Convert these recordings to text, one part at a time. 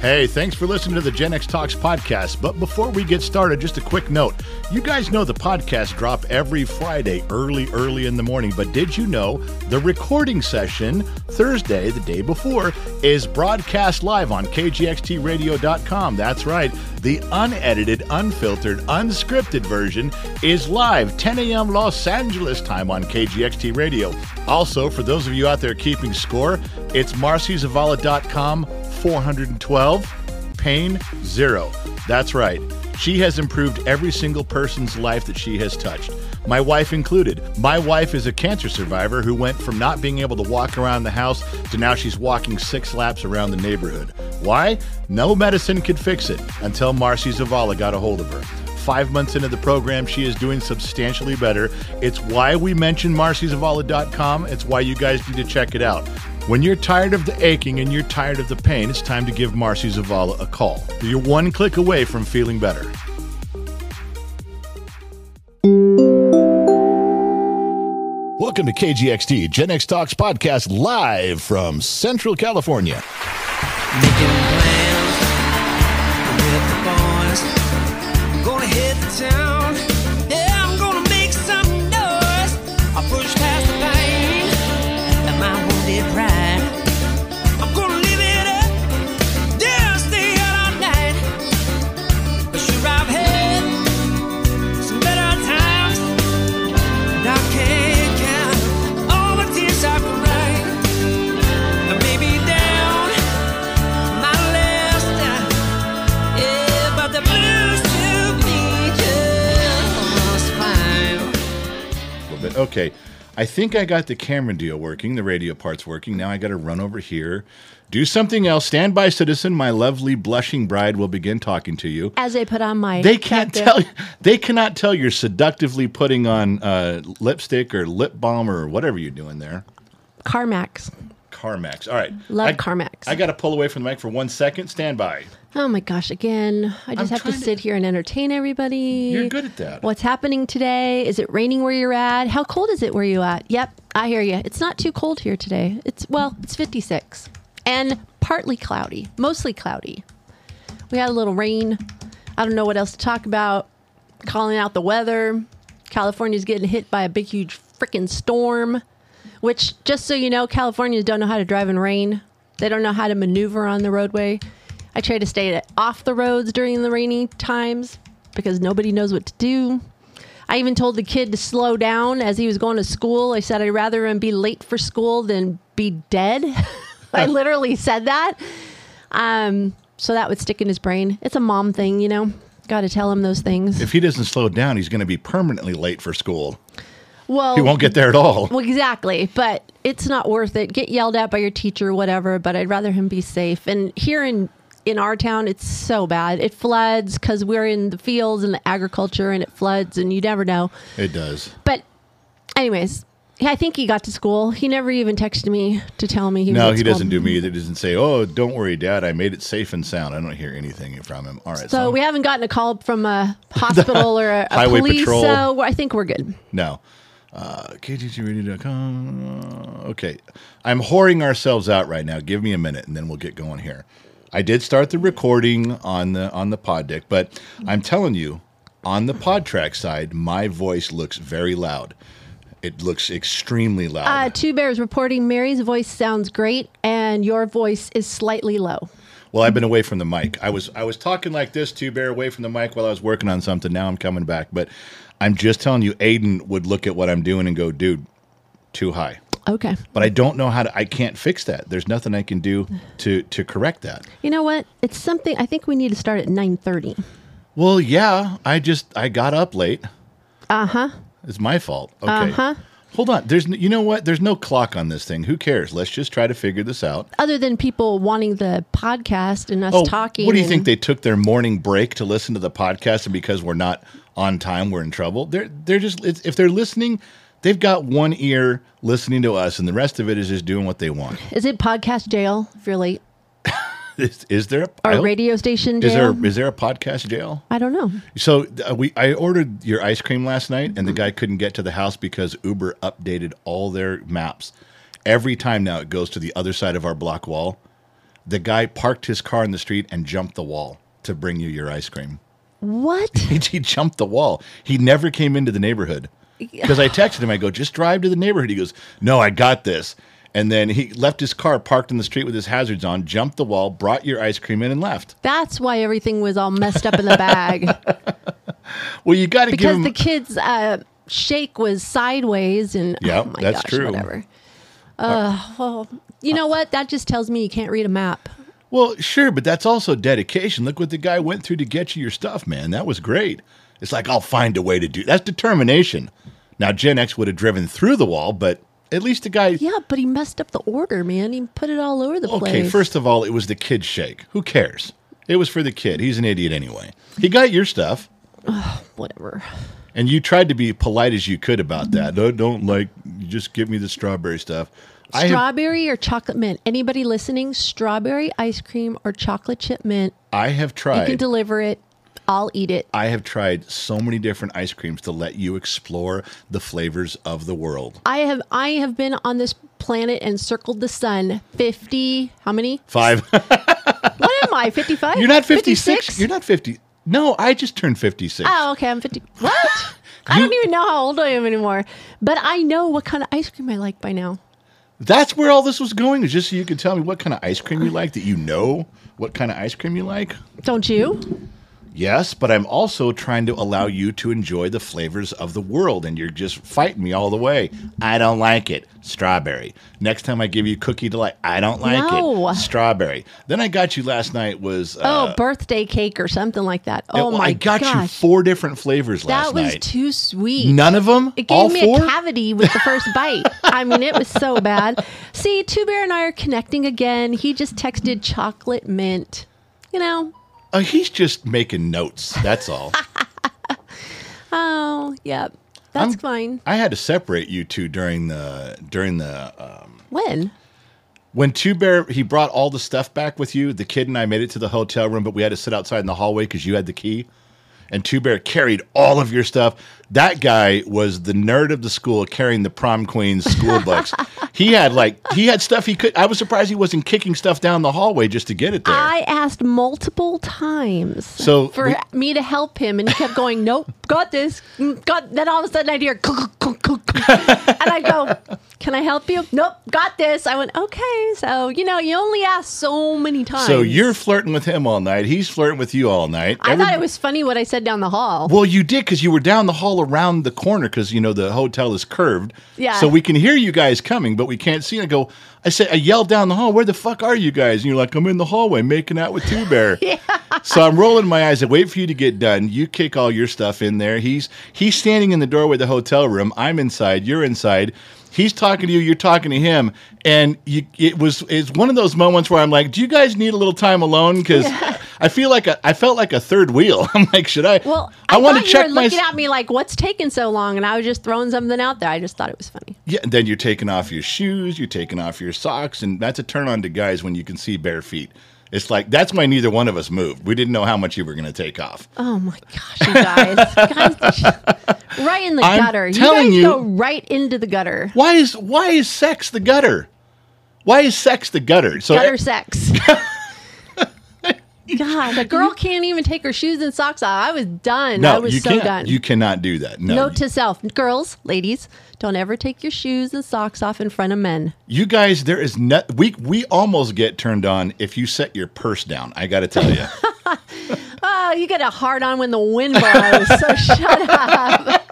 Hey, thanks for listening to the Gen X Talks podcast. But before we get started, just a quick note. You guys know the podcast drop every Friday, early, early in the morning. But did you know the recording session Thursday, the day before, is broadcast live on KGXTradio.com? That's right. The unedited, unfiltered, unscripted version is live 10 a.m. Los Angeles time on KGXT Radio. Also, for those of you out there keeping score, it's marcyzavala.com 412, pain zero. That's right. She has improved every single person's life that she has touched, my wife included. My wife is a cancer survivor who went from not being able to walk around the house to now she's walking six laps around the neighborhood. Why? No medicine could fix it until Marcy Zavala got a hold of her. Five months into the program, she is doing substantially better. It's why we mention marcyzavala.com. It's why you guys need to check it out. When you're tired of the aching and you're tired of the pain, it's time to give Marcy Zavala a call. You're one click away from feeling better. Welcome to KGXT Gen X Talks podcast live from Central California. Making plans with the boys. I'm gonna hit the town. Okay. I think I got the camera deal working, the radio part's working. Now I got to run over here, do something else. Stand by, citizen. My lovely blushing bride will begin talking to you. as I put on my They can't captive- tell. They cannot tell you're seductively putting on uh, lipstick or lip balm or whatever you're doing there. Carmax. Carmax. All right. Love I, Carmax. I got to pull away from the mic for one second. Stand by. Oh my gosh! Again, I just I'm have to trying to- sit here and entertain everybody. You're good at that. What's happening today? Is it raining where you're at? How cold is it where you at? Yep, I hear you. It's not too cold here today. It's well, it's 56 and partly cloudy, mostly cloudy. We had a little rain. I don't know what else to talk about. Calling out the weather. California's getting hit by a big, huge freaking storm. Which, just so you know, Californians don't know how to drive in rain. They don't know how to maneuver on the roadway. I try to stay off the roads during the rainy times because nobody knows what to do. I even told the kid to slow down as he was going to school. I said I'd rather him be late for school than be dead. I literally said that. Um, so that would stick in his brain. It's a mom thing, you know. Got to tell him those things. If he doesn't slow down, he's going to be permanently late for school. well, He won't get there at all. Well, exactly, but it's not worth it. Get yelled at by your teacher, whatever. But I'd rather him be safe. And here in in our town, it's so bad. It floods because we're in the fields and the agriculture, and it floods, and you never know. It does. But, anyways, I think he got to school. He never even texted me to tell me he was. No, he school. doesn't do me either. He doesn't say, "Oh, don't worry, Dad. I made it safe and sound." I don't hear anything from him. All right. So we haven't gotten a call from a hospital or a, a Highway police. patrol. So I think we're good. No. Uh, KTTradio.com. Okay. I'm whoring ourselves out right now. Give me a minute and then we'll get going here. I did start the recording on the on the pod deck, but I'm telling you, on the PodTrak side, my voice looks very loud. It looks extremely loud. Uh, Two Bears reporting Mary's voice sounds great, and your voice is slightly low. well, I've been away from the mic. I was I was talking like this, two bear away from the mic while I was working on something. Now I'm coming back, but I'm just telling you, Aiden would look at what I'm doing and go, "Dude, too high." Okay. but I don't know how to. I can't fix that. There's nothing I can do to to correct that. You know what? It's something I think we need to start at 9:30. Well, yeah, I just I got up late. Uh-huh. It's my fault. Okay. Uh-huh. Hold on. There's you know what? There's no clock on this thing. Who cares? Let's just try to figure this out. Other than people wanting the podcast and us Oh, talking. what do you and- think? They took their morning break to listen to the podcast, and because we're not on time, we're in trouble. They're they're just it's, if they're listening, they've got one ear listening to us, and the rest of it is just doing what they want. Is it podcast jail if you're late? Is, is there a I Or radio station Is there is there a podcast jail? I don't know. So uh, we I ordered your ice cream last night, and the guy couldn't get to the house because Uber updated all their maps. Every time now it goes to the other side of our block wall. The guy parked his car in the street and jumped the wall to bring you your ice cream. What? He, he jumped the wall. He never came into the neighborhood. Because I texted him, I go, just drive to the neighborhood. He goes, no, I got this. And then he left his car parked in the street with his hazards on, jumped the wall, brought your ice cream in, and left. That's why everything was all messed up in the bag. Well, you got to give because him. the kids' uh, shake was sideways and Yeah, oh that's gosh, true. whatever. Uh, well, you know what? That just tells me you can't read a map. well, sure, but that's also dedication. Look what the guy went through to get you your stuff, man. That was great. It's like, I'll find a way to do That's determination. Now, Gen X would have driven through the wall, but at least the guy. Yeah, but he messed up the order, man. He put it all over the place. Okay, first of all, it was the kid's shake. Who cares? It was for the kid. He's an idiot anyway. He got your stuff. whatever. And you tried to be polite as you could about that. Don't, don't like, just give me the strawberry stuff. I have, Strawberry or chocolate mint? Anybody listening? Strawberry ice cream or chocolate chip mint? I have tried. You can deliver it. I'll eat it. I have tried so many different ice creams to let you explore the flavors of the world. I have I have been on this planet and circled the sun 50 how many? Five. What am I? 55? You're not 56. 56? You're not 50. No, I just turned 56. Oh, okay. I'm 50. What? I don't even know how old I am anymore. But I know what kind of ice cream I like by now. That's where all this was going, is just so you could tell me what kind of ice cream you like, that you know what kind of ice cream you like. Don't you? Yes, but I'm also trying to allow you to enjoy the flavors of the world, and you're just fighting me all the way. I don't like it. Strawberry. Next time I give you cookie delight, I don't like No. it. Strawberry. Then I got you last night was uh, Oh, birthday cake or something like that. Oh well, my I got you gosh. four different flavors last night. that was too sweet. None of them. It gave me four. a cavity with the first bite. I mean, it was so bad. See, Two Bear and I are connecting again. He just texted chocolate mint. You know, Uh, he's just making notes. That's all. oh, yep. That's I'm- fine. I had to separate you two during the during the um, When? when Two Bear he brought all the stuff back with you. The kid and I made it to the hotel room, but we had to sit outside in the hallway because you had the key. And Two Bear carried all of your stuff. That guy was the nerd of the school, carrying the prom queen's school books. he had like he had stuff he could. I was surprised he wasn't kicking stuff down the hallway just to get it there. I asked multiple times So for we- me to help him, and he kept going, "Nope, got this, Mm, got." Then all of a sudden, I'd hear, and I go, "Can I help you?" Nope, got this. I went, "Okay." So you know, you only ask so many times. so you're flirting with him all night. He's flirting with you all night. I thought it was funny what I said down the hall. Well, you did because you were down the hall around the corner because you know the hotel is curved. Yeah. So we can hear you guys coming, but we can't see. And I go. I said. I yelled down the hall. Where the fuck are you guys? And you're like, I'm in the hallway making out with Two Bear. yeah. So I'm rolling my eyes. I wait for you to get done. You kick all your stuff in there. He's he's standing in the doorway of the hotel room. I'm inside. You're inside. He's talking to you. You're talking to him, and you, it was it's one of those moments where I'm like, "Do you guys need a little time alone?" Because I feel like a, I felt like a third wheel. I'm like, should I? Well, I, want thought to check you were my. looking at me like, "What's taking so long?" And I was just throwing something out there. I just thought it was funny. Yeah, and then you're taking off your shoes, you're taking off your socks, and that's a turn on to guys when you can see bare feet. It's like that's why neither one of us moved. We didn't know how much you were going to take off. Oh my gosh, you guys, guys, right in the I'm gutter. telling you you- guys go right into the gutter. Why is why is sex the gutter? Why is sex the gutter? So gutter sex. God, a girl can't even take her shoes and socks off. I was done. no, I was you so can't. done. You cannot do that. No, Note to self, girls, ladies, don't ever take your shoes and socks off in front of men. you guys, there is not. We we almost get turned on if you set your purse down. I got to tell you. Oh, you get a hard on when the wind blows. so shut up.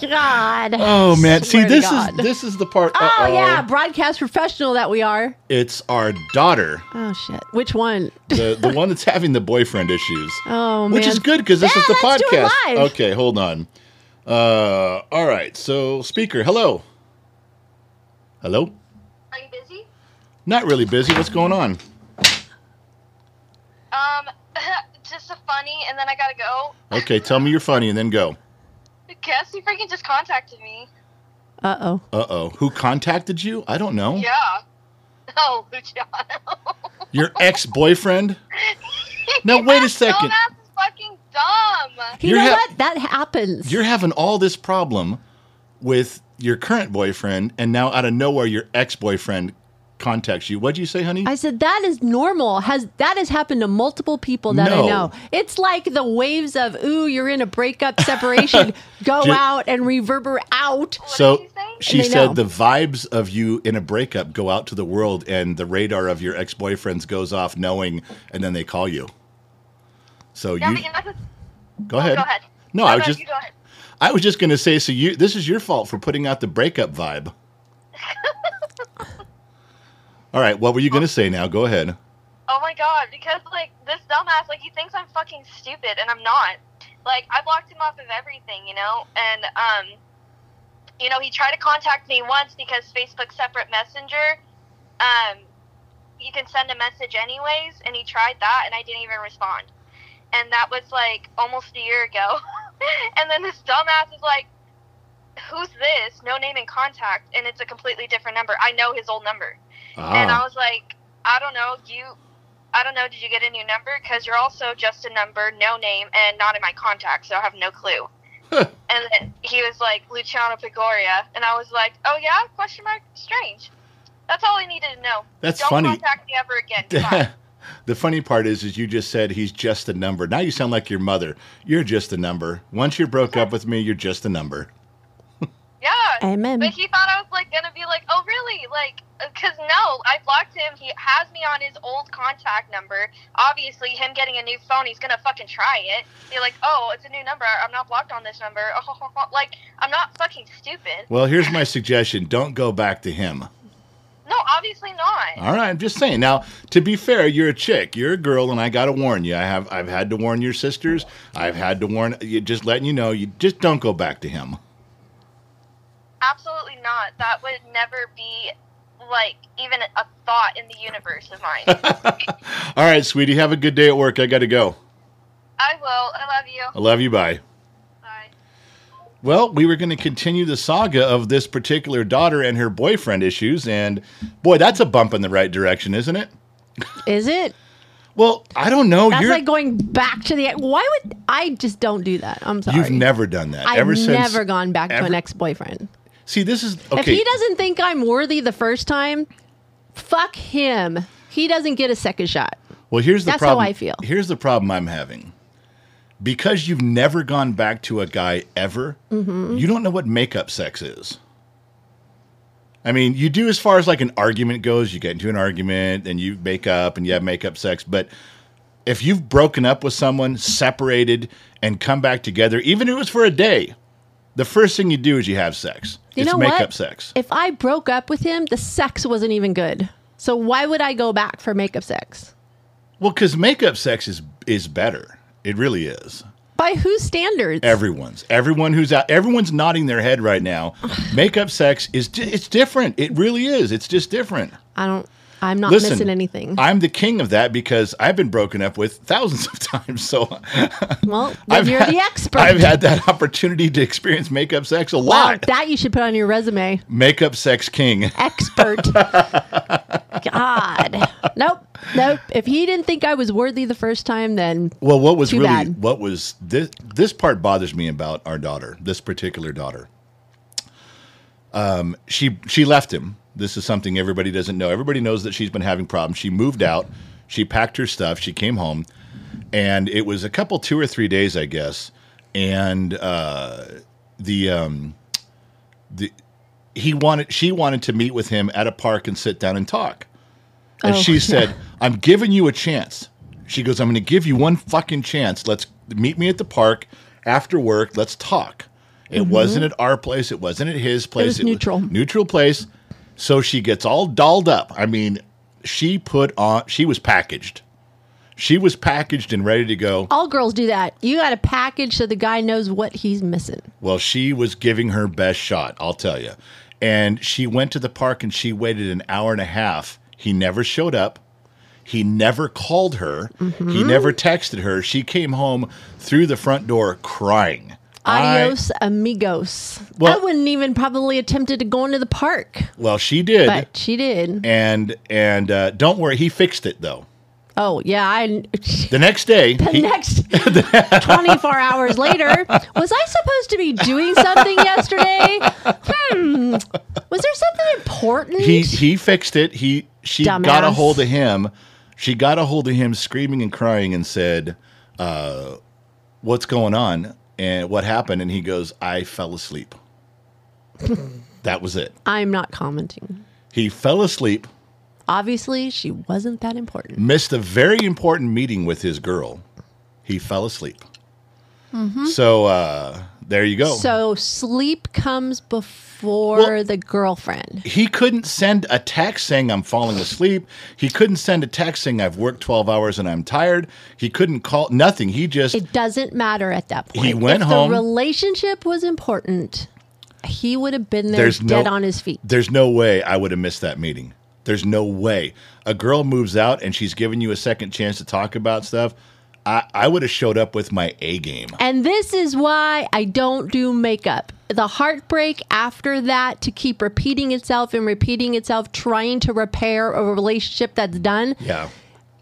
God. oh man, see this God. is this is the part. Oh uh-oh. yeah, broadcast professional that we are. it's our daughter, Oh shit. Which one? the the one that's having the boyfriend issues. Oh man. Which is good because this Yeah, is the let's do it podcast. Okay, hold on. Uh, all right. So, speaker, hello. Hello. Are you busy? Not really busy. What's going on? Um, just a funny, and then I gotta go. Okay, tell me you're funny and then go. Guess Cassie freaking just contacted me. Uh oh. Uh oh. Who contacted you? I don't know. Yeah. Oh, Luciano. Your ex boyfriend? Now, wait a second. Dumbass is fucking dumb. You You're know ha- what? That happens. You're having all this problem with your current boyfriend, and now out of nowhere, your ex boyfriend contacts you. What'd you say, honey? I said that is normal. Has that has happened to multiple people that No. I know. It's like the waves of ooh, you're in a breakup separation, go Ju- out and reverberate out. so did you say? she said know. the vibes of you in a breakup go out to the world, and the radar of your ex boyfriends goes off, knowing, and then they call you. So Yeah, you but you're not just, go ahead. go ahead. No, I was no, just You go ahead. I was just gonna say. So you this is your fault for putting out the breakup vibe. All right, what were you gonna say now? Go ahead. Oh my god, because like this dumbass, like he thinks I'm fucking stupid, and I'm not. Like I blocked him off of everything, you know, and um, you know, he tried to contact me once because Facebook separate messenger, um, you can send a message anyways, and he tried that, and I didn't even respond, and that was like almost a year ago, and then this dumbass is like, "Who's this? No name and contact," and it's a completely different number. I know his old number. And I Ah, was like, I don't know, you, I don't know, did you get a new number? Because you're also just a number, no name, and not in my contacts, so I have no clue. and then he was like, Luciano Pigoria, and I was like, oh yeah? Question mark? Strange. That's all I needed to know. That's don't funny. contact me ever again. Goodbye. the funny part is, is you just said he's just a number. Now you sound like your mother. You're just a number. Once you broke up with me, you're just a number. yeah. Amen. But he thought I was like gonna be like, oh really? Like, cause no, I blocked him. He has me on his old contact number. Obviously, him getting a new phone, he's gonna fucking try it. Be like, oh, it's a new number. I'm not blocked on this number. like, I'm not fucking stupid. Well, here's my suggestion: don't go back to him. No, obviously not. All right, I'm just saying. Now, to be fair, you're a chick, you're a girl, and I got to warn you. I have, I've had to warn your sisters. I've had to warn you. Just letting you know, you just don't go back to him. Absolutely not. That would never be like even a thought in the universe of mine. All right, sweetie, have a good day at work. I got to go. I will. I love you. I love you. Bye. Bye. Well, we were going to continue the saga of this particular daughter and her boyfriend issues, and boy, that's a bump in the right direction, isn't it? Is it? Well, I don't know. That's You're, like going back to the. Why would I just don't do that? I'm sorry. you've never done that. I've ever since, never gone back to an ex-boyfriend. See, this is If he doesn't think I'm worthy the first time, fuck him. He doesn't get a second shot. Well, here's the That's how problem. I feel. Here's the problem I'm having. Because you've never gone back to a guy ever, Mm-hmm. you don't know what makeup sex is. I mean, you do as far as like an argument goes. You get into an argument and you make up and you have makeup sex. But if you've broken up with someone, separated, and come back together, even if it was for a day, the first thing you do is you have sex. You it's know makeup what? sex. If I broke up with him, the sex wasn't even good. So why would I go back for makeup sex? Well, because makeup sex is is better. It really is. By whose standards? Everyone's. Everyone who's out. Everyone's nodding their head right now. Makeup sex is. di- It's different. It really is. It's just different. I don't. I'm not Listen, missing anything. I'm the king of that because I've been broken up with thousands of times. So well, I've you're had, the expert. I've had that opportunity to experience makeup sex a wow, lot. that you should put on your resume. makeup sex king. Expert. God. Nope. Nope. If he didn't think I was worthy the first time, then Well, what was really bad. what was this this part bothers me about our daughter, this particular daughter. Um, she she left him. This is something everybody doesn't know. Everybody knows that she's been having problems. She moved out. She packed her stuff. She came home, and it was a couple, two or three days, I guess. And uh, the um, the he wanted she wanted to meet with him at a park and sit down and talk. And Oh, she yeah. said, I'm giving you a chance. She goes, I'm going to give you one fucking chance. Let's meet me at the park after work. Let's talk. It wasn't at our place. It wasn't at his place. Mm-hmm. was neutral. neutral place. So she gets all dolled up. I mean, she put on, she was packaged. She was packaged and ready to go. all girls do that. You got a package so the guy knows what he's missing. Well, she was giving her best shot, I'll tell you. And she went to the park and she waited an hour and a half. He never showed up. He never called her. Mm-hmm. He never texted her. She came home through the front door crying. I- Adios, amigos. Well- I wouldn't even probably attempted to go into the park, well, she did. but she did. and and uh, don't worry, he fixed it though. Oh yeah, I. The next day, The he, next 24 hours later, was I supposed to be doing something yesterday? Hmm. Was there something important? he he fixed it. He she got a hold of him. She got a hold of him, screaming and crying, and said, uh, "What's going on? And what happened?" And he goes, "I fell asleep." that was it. I'm not commenting. He fell asleep, Obviously, she wasn't that important. missed a very important meeting with his girl. He fell asleep. So uh, there you go. Mm-hmm. So sleep comes before Well- the girlfriend. he couldn't send a text saying I'm falling asleep. He couldn't send a text saying I've worked 12 hours and I'm tired. He couldn't call nothing. He just It doesn't matter at that point. He went if home- The relationship was important. He would have been there there's dead no on his feet. There's no way I would have missed that meeting. There's no way. A girl moves out and she's giving you a second chance to talk about stuff. I, I would have showed up with my A game. And this is why I don't do makeup. The heartbreak after that to keep repeating itself and repeating itself, trying to repair a relationship that's done. Yeah.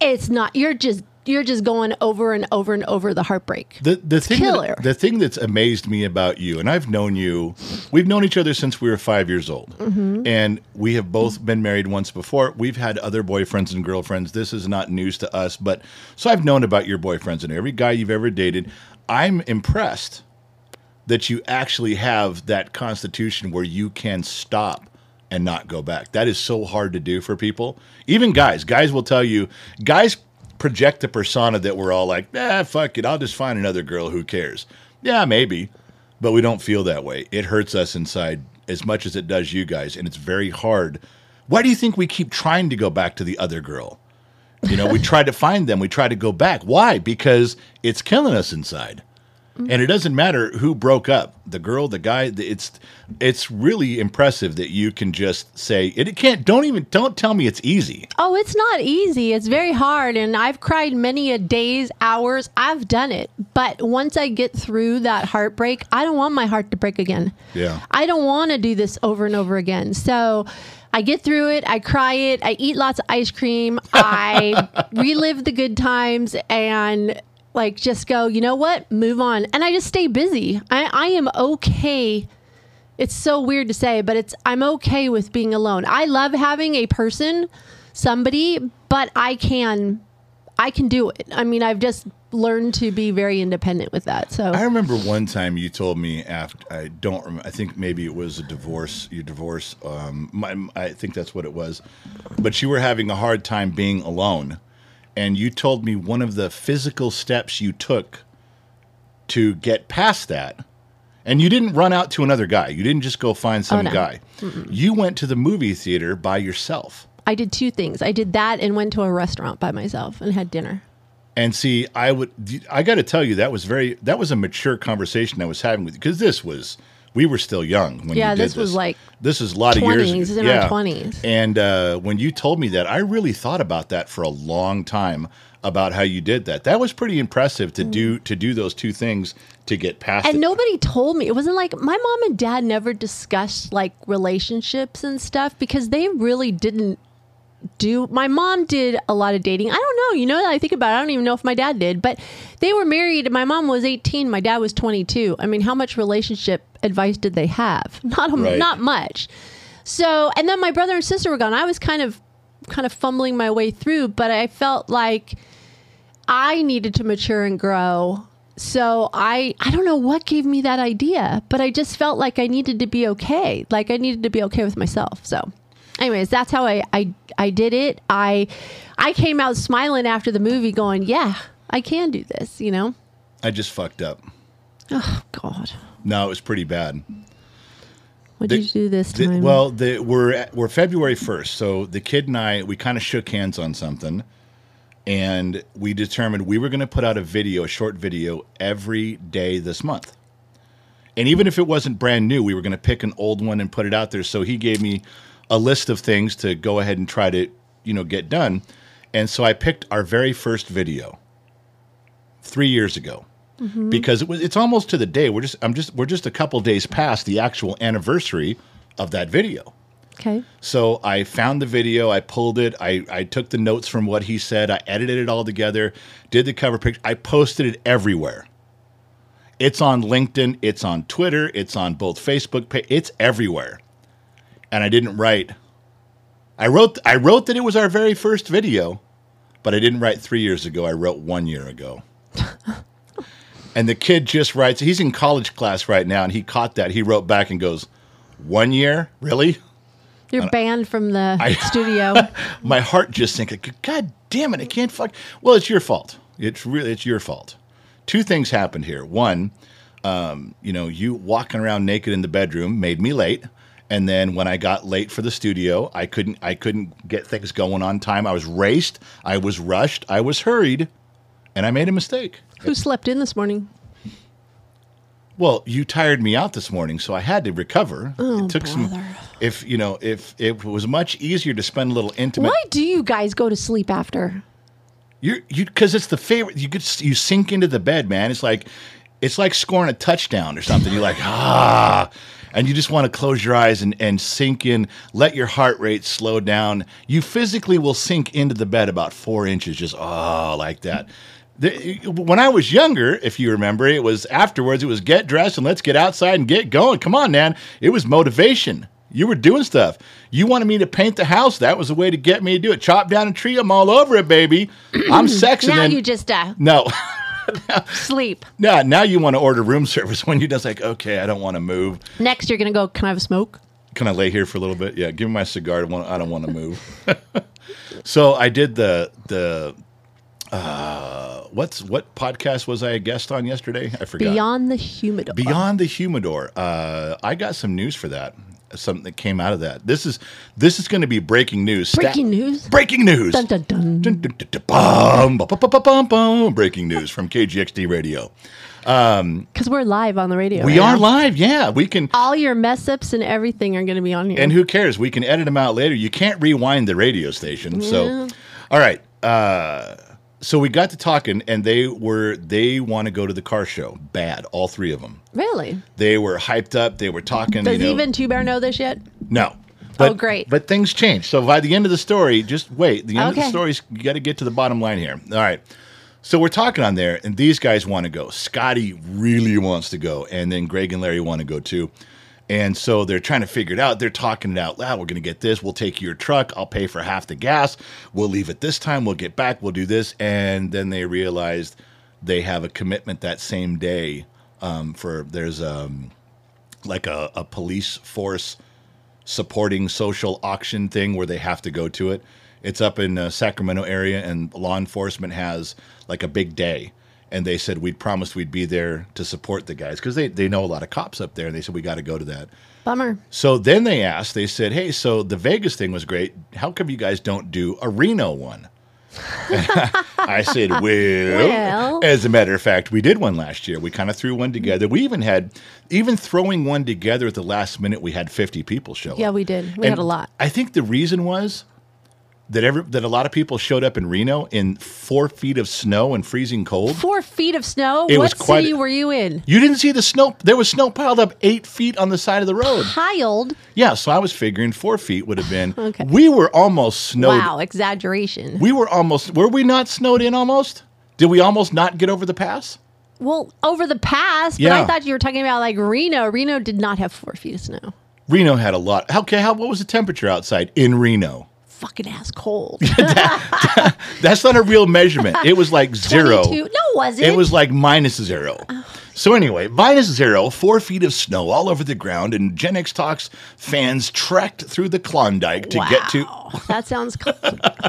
It's not. You're just you're just going over and over and over the heartbreak. The the thing killer. that, the thing that's amazed me about you, and I've known you, we've known each other since we were five years old, Mm-hmm. and we have both been married once before. We've had other boyfriends and girlfriends. This is not news to us, but so I've known about your boyfriends and every guy you've ever dated. I'm impressed that you actually have that constitution where you can stop and not go back. That is so hard to do for people. Even guys, guys will tell you, guys project the persona that we're all like, ah, fuck it, I'll just find another girl. Who cares? Yeah, maybe, but we don't feel that way. It hurts us inside as much as it does you guys, and it's very hard. Why do you think we keep trying to go back to the other girl? You know, we try to find them, we try to go back. Why? Because it's killing us inside Mm-hmm. and it doesn't matter who broke up the girl the guy it's it's really impressive that you can just say it, it can't don't even don't tell me it's easy Oh, it's not easy. It's very hard. And I've cried many a days, hours. I've done it. But once I get through that heartbreak, I don't want my heart to break again. Yeah. I don't want to do this over and over again. So I get through it. I cry it. I eat lots of ice cream. I relive the good times and like just go, you know what? Move on. And I just stay busy. I, I am okay it's so weird to say, but it's I'm okay with being alone. I love having a person, somebody, but I can I can do it. I mean, I've just learned to be very independent with that. So i remember one time you told me after i don't remember i think maybe it was a divorce your divorce um my, i think that's what it was but you were having a hard time being alone and you told me one of the physical steps you took to get past that and you didn't run out to another guy you didn't just go find oh, some no. guy you went to the movie theater by yourself I did two things. I did that and went to a restaurant by myself and had dinner. And see, I would, I got to tell you, that was very, that was a mature conversation I was having with you because this was, we were still young when Yeah, you did this Yeah, this was like this is a lot of years 20s, ago. in our 20s. And uh, when you told me that, I really thought about that for a long time about how you did that. That was pretty impressive to do to do those two things to get past Mm. And it. nobody told me. It wasn't like my mom and dad never discussed like relationships and stuff because they really didn't do. My mom did a lot of dating. I don't know. You know, that I think about it, I don't even know if my dad did, but they were married. My mom was 18. My dad was 22. I mean, how much relationship advice did they have? Not, a, Right. not much. So, and then my brother and sister were gone. I was kind of, kind of fumbling my way through, but I felt like I needed to mature and grow. So I I don't know what gave me that idea, but I just felt like I needed to be okay. Like I needed to be okay with myself. So anyways, that's how I I, I did it. I I came out smiling after the movie going, "Yeah, I can do this," you know? I just fucked up. Oh god. No, it was pretty bad. What The- did you do this The- time? well, the, we're we're February first, so the kid and I we kind of shook hands on something, and we determined we were going to put out a video, a short video, every day this month. And even if it wasn't brand new, we were going to pick an old one and put it out there. So he gave me a list of things to go ahead and try to, you know, get done. And so I picked our very first video three years ago mm-hmm. because it was it's almost to the day. We're just I'm just we're just a couple days past the actual anniversary of that video. Okay. So I found the video, I pulled it, I, I took the notes from what he said, I edited it all together, did the cover picture, I posted it everywhere. It's on LinkedIn, it's on Twitter, it's on both Facebook page, it's everywhere. And I didn't write. I wrote I wrote that it was our very first video, but I didn't write 3 years ago, I wrote 1 year ago. and the kid just writes, he's in college class right now and he caught that. He wrote back and goes, "1 year? Really?" You're banned from the I- studio. my heart just sank. God damn it! I can't fuck. Well, it's your fault. It's really it's your fault. Two things happened here. One, um, you know, you walking around naked in the bedroom made me late, and then when I got late for the studio, I couldn't I couldn't get things going on time. I was raced. I was rushed. I was hurried, and I made a mistake. Who slept in this morning? Well, you tired me out this morning, so I had to recover. Oh, it took some. If you know, if it was much easier to spend a little intimate. Why do you guys go to sleep after? You're you because it's the favorite. You get you sink into the bed, man. It's like it's like scoring a touchdown or something. You're like ah, and you just want to close your eyes and and sink in. Let your heart rate slow down. You physically will sink into the bed about four inches, just ah like that. The, when I was younger, if you remember, it was afterwards. It was get dressed and let's get outside and get going. Come on, man. It was motivation. You were doing stuff. You wanted me to paint the house. That was the way to get me to do it. Chop down a tree. I'm all over it, baby. I'm sexy. Now and- you just uh, no, sleep. no. Now you want to order room service when you're just like, okay, I don't want to move. Next, you're gonna go. Can I have a smoke? Can I lay here for a little bit? Yeah, give me my cigar. I don't want, I don't want to move. so I did the the. Uh, what's what podcast was I a guest on yesterday? I forgot. Beyond the humidor. Beyond the Humidor. Uh, I got some news for that. Something that came out of that. This is this is going to be breaking news. Sta- Breaking news. Breaking news. Dun dun dun. Dun, dun, dun, dun, bum, bum, bum, bum, bum, bum. Breaking news from KGXT Radio. Because we're live on the radio. We right are now. live. Yeah, we can. All your mess ups and everything are gonna be on here. And who cares? We can edit them out later. You can't rewind the radio station. So, all right. Uh, so we got to talking, and they were they want to go to the car show. Bad, all three of them. really? They were hyped up. They were talking. Does you know, even Two Bear know this yet? No. Oh, but, Oh, great. But things change. So by the end of the story, just wait. The end of the Okay. story, you got to get to the bottom line here. All right. So we're talking on there, and these guys want to go. Scotty really wants to go, and then Greg and Larry want to go too. And so they're trying to figure it out. They're talking it out loud. We're going to get this. We'll take your truck. I'll pay for half the gas. We'll leave it this time. We'll get back. We'll do this. And then they realized they have a commitment that same day um, for there's um, like a, a police force supporting social auction thing where they have to go to it. It's up in uh, Sacramento area, and law enforcement has like a big day. And they said we'd promised we'd be there to support the guys because they, they know a lot of cops up there. And they said we got to go to that. Bummer. So then they asked, they said, hey, so the Vegas thing was great. How come you guys don't do a Reno one? I said, well, Well. as a matter of fact, we did one last year. We kind of threw one together. We even had, even throwing one together at the last minute, we had 50 people show up. Yeah, we did. We had a lot. I think the reason was that every, that a lot of people showed up in Reno in four feet of snow and freezing cold. Four feet of snow. It what was quite- city were you in? You didn't see the snow. There was snow piled up eight feet on the side of the road. Piled. Yeah, so I was figuring four feet would have been. Okay. We were almost snowed. Wow, exaggeration. We were almost. Were we not snowed in almost? Did we almost not get over the pass? Well, over the pass, but Yeah. I thought you were talking about like Reno. Reno did not have four feet of snow. Reno had a lot. Okay, how what was the temperature outside in Reno? Fucking ass cold. That's not a real measurement. It was like zero. 22 No, it wasn't. It was like minus zero. So anyway, minus zero, four feet of snow all over the ground, and Gen X Talks fans trekked through the Klondike to get to. That sounds cool.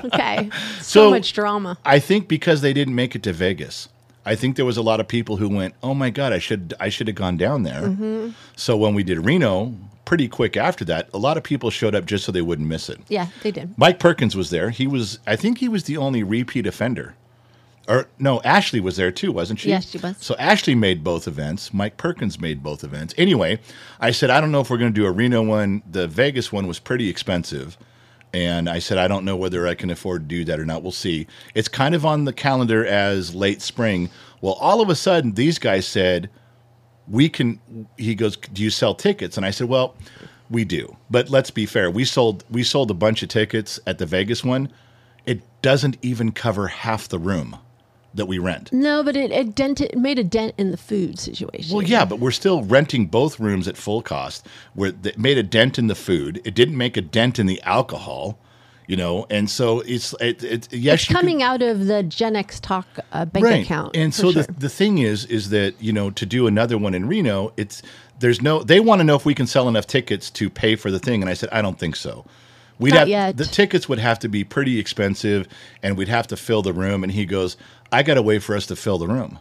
okay. So, So- much drama. I think because they didn't make it to Vegas. I think there was a lot of people who went, "Oh my god, I should I should have gone down there." Mm-hmm. So when we did Reno, pretty quick after that, a lot of people showed up just so they wouldn't miss it. Yeah, they did. Mike Perkins was there. He was I think he was the only repeat offender. Or no, Ashley was there too, wasn't she? Yes, she was. So Ashley made both events. Mike Perkins made both events. Anyway, I said I don't know if we're going to do a Reno one. The Vegas one was pretty expensive. And I said, I don't know whether I can afford to do that or not. We'll see. It's kind of on the calendar as late spring. Well, all of a sudden, these guys said, we can, he goes, do you sell tickets? And I said, well, We do, but let's be fair. We sold we sold a bunch of tickets at the Vegas one. It doesn't even cover half the room that we rent. No, but it, it dented, it made a dent in the food situation. Well, yeah, but we're still renting both rooms at full cost. Where it made a dent in the food. It didn't make a dent in the alcohol, you know. And so it's it, it yes, It's you could- coming out of the Gen X Talk uh, bank right. account. And so sure. the the thing is is that you know to do another one in Reno, it's there's no they want to know if we can sell enough tickets to pay for the thing, and I said I don't think so. We'd Not have yet. the tickets would have to be pretty expensive, and we'd have to fill the room. And he goes, I got a way for us to fill the room.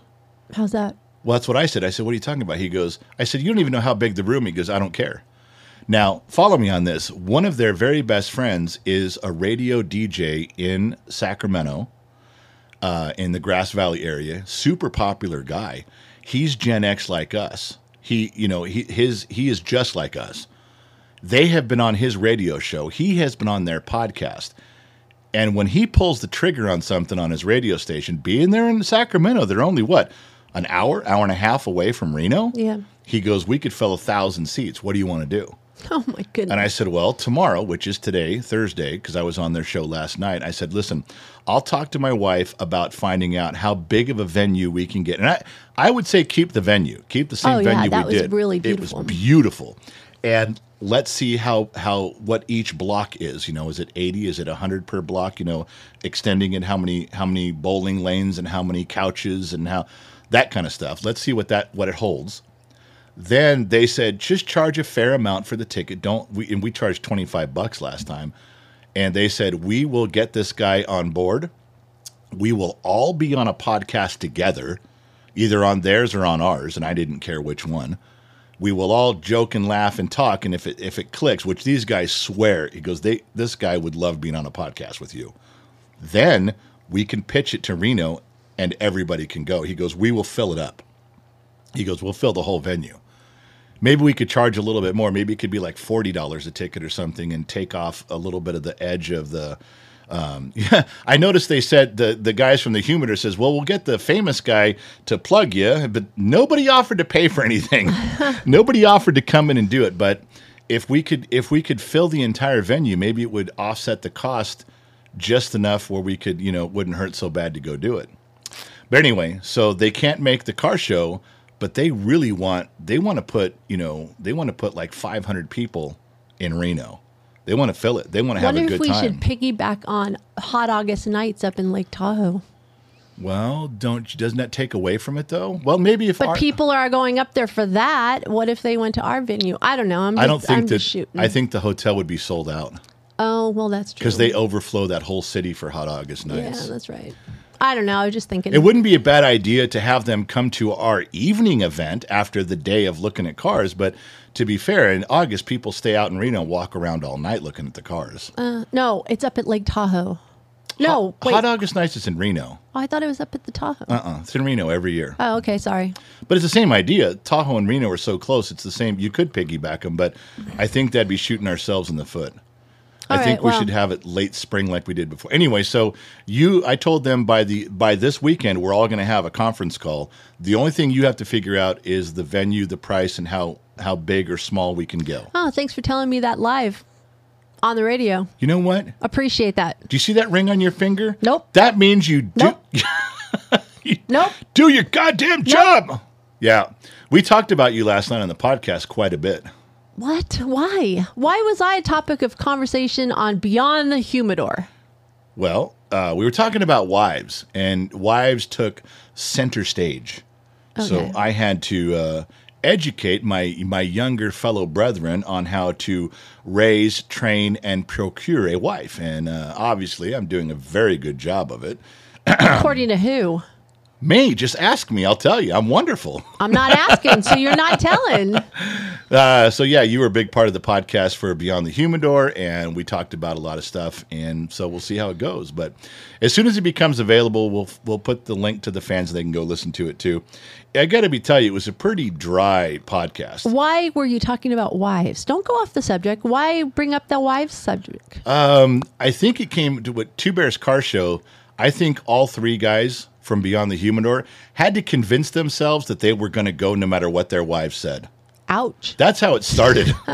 How's that? Well, that's what I said. I said, What are you talking about? He goes, I said, You don't even know how big the room. He goes, I don't care. Now, follow me on this. One of their very best friends is a radio DJ in Sacramento, uh, in the Grass Valley area. Super popular guy. He's Gen X like us. He, you know, he his he is just like us. They have been on his radio show. He has been on their podcast. And when he pulls the trigger on something on his radio station, being there in Sacramento, they're only what, an hour, hour and a half away from Reno? Yeah. He goes, We could fill a thousand seats. What do you want to do? Oh my goodness. And I said, Well, tomorrow, which is today, Thursday, because I was on their show last night, I said, Listen, I'll talk to my wife about finding out how big of a venue we can get. And I, I would say keep the venue, keep the same Oh, yeah, venue that we was did. really It beautiful. was beautiful. And let's see how how what each block is. You know, is it 80? Is it 100 per block? You know, extending it, how many how many bowling lanes and how many couches and how that kind of stuff. Let's see what that what it holds. Then they said just charge a fair amount for the ticket. Don't we and we charged 25 bucks last time. And they said we will get this guy on board. We will all be on a podcast together, either on theirs or on ours, and I didn't care which one. We will all joke and laugh and talk, and if it if it clicks, which these guys swear, he goes, they this guy would love being on a podcast with you. Then we can pitch it to Reno, and everybody can go. He goes, we will fill it up. He goes, we'll fill the whole venue. Maybe we could charge a little bit more. Maybe it could be like forty dollars a ticket or something, and take off a little bit of the edge of the. Um, yeah, I noticed they said the the guys from the humidor says, "Well, we'll get the famous guy to plug you," but nobody offered to pay for anything. nobody offered to come in and do it. But if we could, if we could fill the entire venue, maybe it would offset the cost just enough where we could, you know, it wouldn't hurt so bad to go do it. But anyway, so they can't make the car show, but they really want they want to put, you know, they want to put like 500 people in Reno. They want to fill it. They want to have a good time. Wonder if we should piggyback on hot August nights up in Lake Tahoe. well, don't doesn't that take away from it though? Well, maybe if But our- people are going up there for that. What if they went to our venue? I don't know. I'm just, I don't think I'm that shooting. I think the hotel would be sold out oh well, that's true. because they overflow that whole city for hot August nights. yeah, that's right. I don't know. I was just thinking. It wouldn't be a bad idea to have them come to our evening event after the day of looking at cars. But to be fair, in August, people stay out in Reno and walk around all night looking at the cars. Uh, no, it's up at Lake Tahoe. No, Hot, wait. Hot August Nights is in Reno. oh, I thought it was up at the Tahoe. Uh uh It's in Reno every year. oh, okay. Sorry. But it's the same idea. Tahoe and Reno are so close. It's the same. You could piggyback them, but I think that'd be shooting ourselves in the foot. I All think right, we well- should have it late spring like we did before. Anyway, so you, I told them by the by this weekend we're all going to have a conference call. The only thing you have to figure out is the venue, the price, and how how big or small we can go. Oh, thanks for telling me that live on the radio. You know what? Appreciate that. Do you see that ring on your finger? Nope. That means you do Nope. Nope. do your goddamn job. Yeah, we talked about you last night on the podcast quite a bit. What? Why? Why was I a topic of conversation on Beyond the Humidor? Well, uh, we were talking about wives, and wives took center stage. So I had to uh, educate my my younger fellow brethren on how to raise, train, and procure a wife, and uh, obviously I'm doing a very good job of it. According to who? Me, just ask me. I'll tell you. I'm wonderful. I'm not asking, so you're not telling. Uh, so yeah, you were a big part of the podcast for Beyond the Humidor, and we talked about a lot of stuff, and so we'll see how it goes. But as soon as it becomes available, we'll we'll put the link to the fans; and they can go listen to it too. I got to be tell you, it was a pretty dry podcast. Why were you talking about wives? Don't go off the subject. Why bring up the wives subject? Um, I think it came to what Two Bears Car Show. I think all three guys from Beyond the Humidor had to convince themselves that they were going to go no matter what their wives said. Ouch. That's how it started.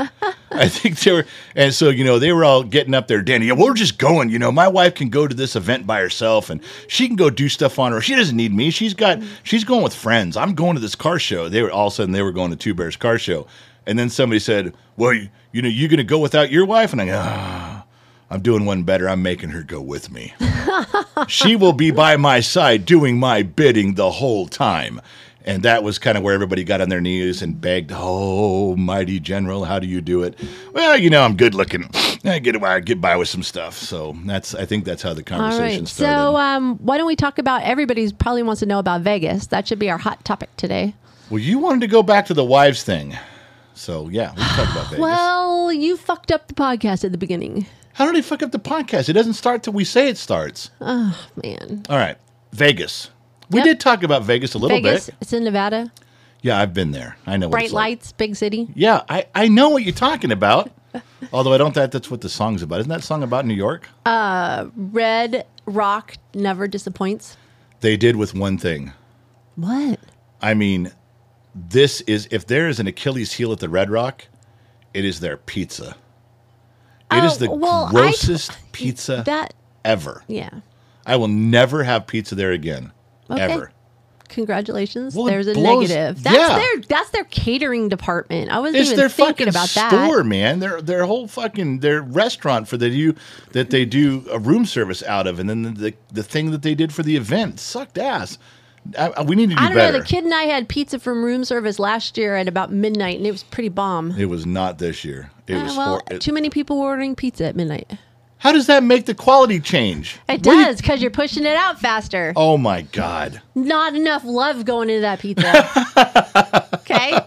I think they were, and so you know they were all getting up there. Danny, yeah, we're just going. You know, my wife can go to this event by herself, and she can go do stuff on her. She doesn't need me. She's got, she's going with friends. I'm going to this car show. They were all of a sudden they were going to Two Bears car show, and then somebody said, "Well, you, you know, you're going to go without your wife?" And I go, ah, I'm doing one better. I'm making her go with me. she will be by my side doing my bidding the whole time. And that was kind of where everybody got on their knees and begged, "Oh, mighty general, how do you do it?" Well, you know, I'm good looking. I get by, get by with some stuff. So that's, I think that's how the conversation right. started. So, um, why don't we talk about everybody's probably wants to know about Vegas? That should be our hot topic today. well, you wanted to go back to the wives thing, so yeah, we can talk about Vegas. Well, you fucked up the podcast at the beginning. how did they fuck up the podcast? It doesn't start till we say it starts. Oh man. All right, Vegas. We Yep. did talk about Vegas a little Vegas, bit. it's in Nevada. Yeah, I've been there. I know. what Bright it's like. lights, big city. Yeah, I, I know what you're talking about. Although I don't think that's what the song's about. Isn't that song about New York? Uh, Red Rock never disappoints. They did with one thing. What? I mean, this is if there is an Achilles heel at the Red Rock, it is their pizza. It is Oh, the well, I- grossest pizza That, ever. yeah. I will never have pizza there again. Okay. Ever. Congratulations. Well, There's a blows- negative. That's yeah. their that's their catering department. I wasn't It's even their thinking fucking about that. store, man. Their their whole fucking their restaurant for the you that they do a room service out of, and then the the, the thing that they did for the event sucked ass. I, we need to do I don't better. know. The kid and I had pizza from room service last year at about midnight, and it was pretty bomb. It was not this year. It Uh, was well, hor- it- too many people were ordering pizza at midnight. How does that make the quality change? It does because you're pushing it out faster. oh my god. Not enough love going into that pizza. okay,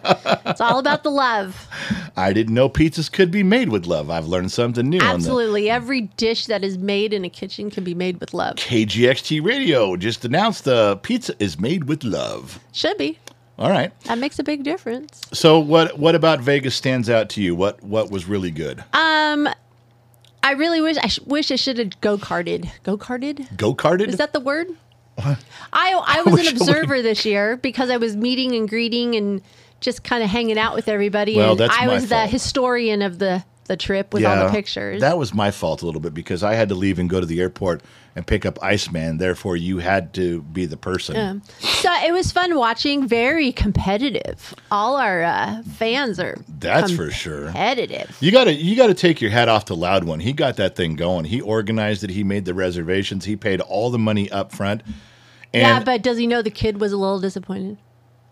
it's all about the love. I didn't know pizzas could be made with love. I've learned something new Absolutely, every dish that is made in a kitchen can be made with love. KGXT radio. Just announced the pizza is made with love. Should be. All right. That makes a big difference. So what what about Vegas stands out to you? What what was really good? Um, I really wish I sh- wish I should have go karted. Go karted. Go karted? Is that the word? I I was I an observer this year because I was meeting and greeting and just kind of hanging out with everybody. Well, and I was the historian of the the trip with all the pictures. That was my fault a little bit because I had to leave and go to the airport and pick up Iceman. Therefore, you had to be the person. Um, so it was fun watching. Very competitive. All our uh, fans are That's for sure. competitive. You gotta you gotta take your hat off to Loud One. He got that thing going. He organized it. He made the reservations. He paid all the money up front. And yeah, but does he know the kid was a little disappointed?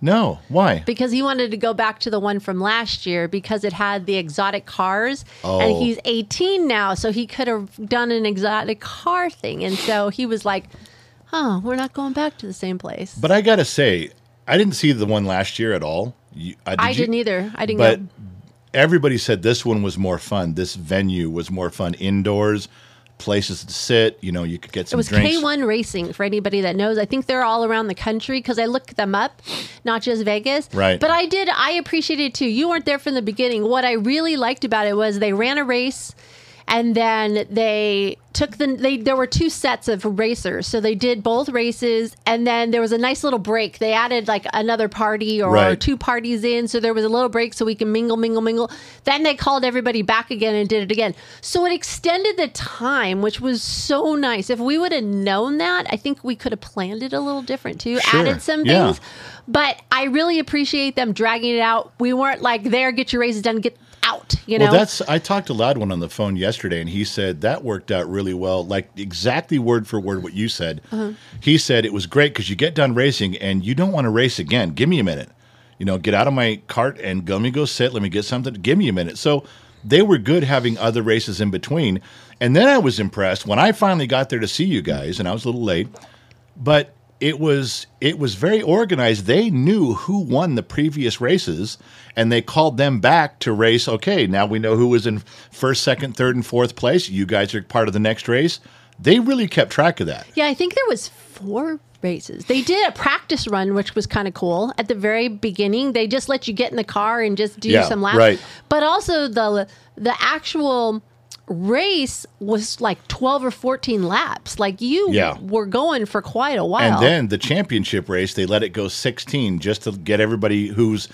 No, why? because he wanted to go back to the one from last year because it had the exotic cars and Oh. he's 18 now so he could have done an exotic car thing and so he was like oh we're not going back to the same place But I gotta say, I didn't see the one last year at all. You, uh, did i you? didn't either i didn't But go everybody said this one was more fun. This venue was more fun indoors, places to sit. You know, you could get some. it was drinks. K1 Racing for anybody that knows. I think they're all around the country because I looked them up, not just Vegas. Right. But I did, I appreciated it too. You weren't there from the beginning. What I really liked about it was they ran a race and then they took the they there were two sets of racers. So they did both races and then there was a nice little break. They added like another party or Right. two parties in so there was a little break so we can mingle mingle mingle. Then they called everybody back again and did it again. So it extended the time which was so nice. If we would have known that i think we could have planned it a little different too. Sure. added some Yeah. things. But i really appreciate them dragging it out. We weren't like there get your races done get out you know Well, that's I talked to Loud One on the phone yesterday, and he said that worked out really well, like exactly word for word what you said. Uh-huh. He said it was great because you get done racing and you don't want to race again. Give me a minute, you know, get out of my cart and go, let me go sit. Let me get something. Give me a minute. So they were good having other races in between. And then I was impressed when I finally got there to see you guys, and I was a little late, but it was it was very organized. They knew who won the previous races, and they called them back to race. Okay, now we know who was in first, second, third, and fourth place. You guys are part of the next race. They really kept track of that. Yeah, I think there was four races. They did a practice run, which was kind of cool. At the very beginning, they just let you get in the car and just do Yeah, some laps. right. But also the the actual race was like 12 or 14 laps. Like you Yeah. were going for quite a while. And then the championship race, they let it go 16 just to get everybody who's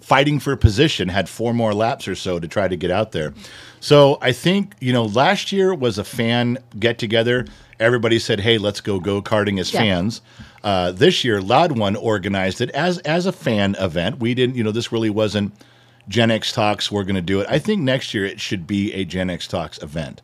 fighting for a position, had four more laps or so to try to get out there. So I think, you know, last year was a fan get together. Everybody said, hey, let's go go karting as Yeah. fans. Uh, this year, Loud One organized it as as a fan event. We didn't, you know, this really wasn't Gen X Talks. We're going to do it. I think next year it should be a Gen X Talks event.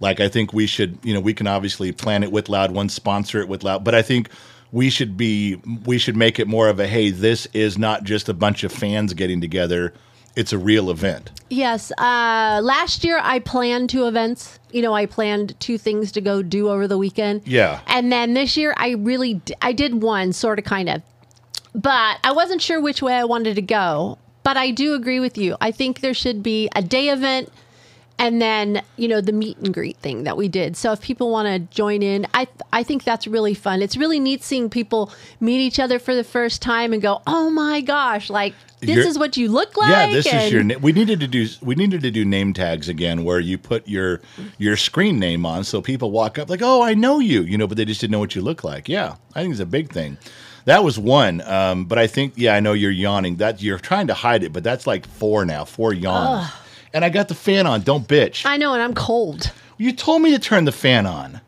Like I think we should, you know, we can obviously plan it with Loud One, sponsor it with Loud, but I think we should be we should make it more of a hey, this is not just a bunch of fans getting together. It's a real event. Yes. Uh, last year, I planned two events. You know, I planned two things to go do over the weekend. Yeah. And then this year, I really d- I did one sort of kind of, but I wasn't sure which way I wanted to go. But I do agree with you. I think there should be a day event and then you know the meet and greet thing that we did so if people want to join in i i think that's really fun it's really neat seeing people meet each other for the first time and go oh my gosh like this You're- is what you look like yeah, this is your. na- We needed to do. We needed to do name tags again, where you put your your screen name on, so people walk up like, "Oh, I know you," you know, but they just didn't know what you look like. Yeah, I think it's a big thing. That was one, um, but I think yeah, I know you're yawning. That you're trying to hide it, but that's like four now, four yawns. And I got the fan on. Don't bitch. i know and i'm cold you told me to turn the fan on.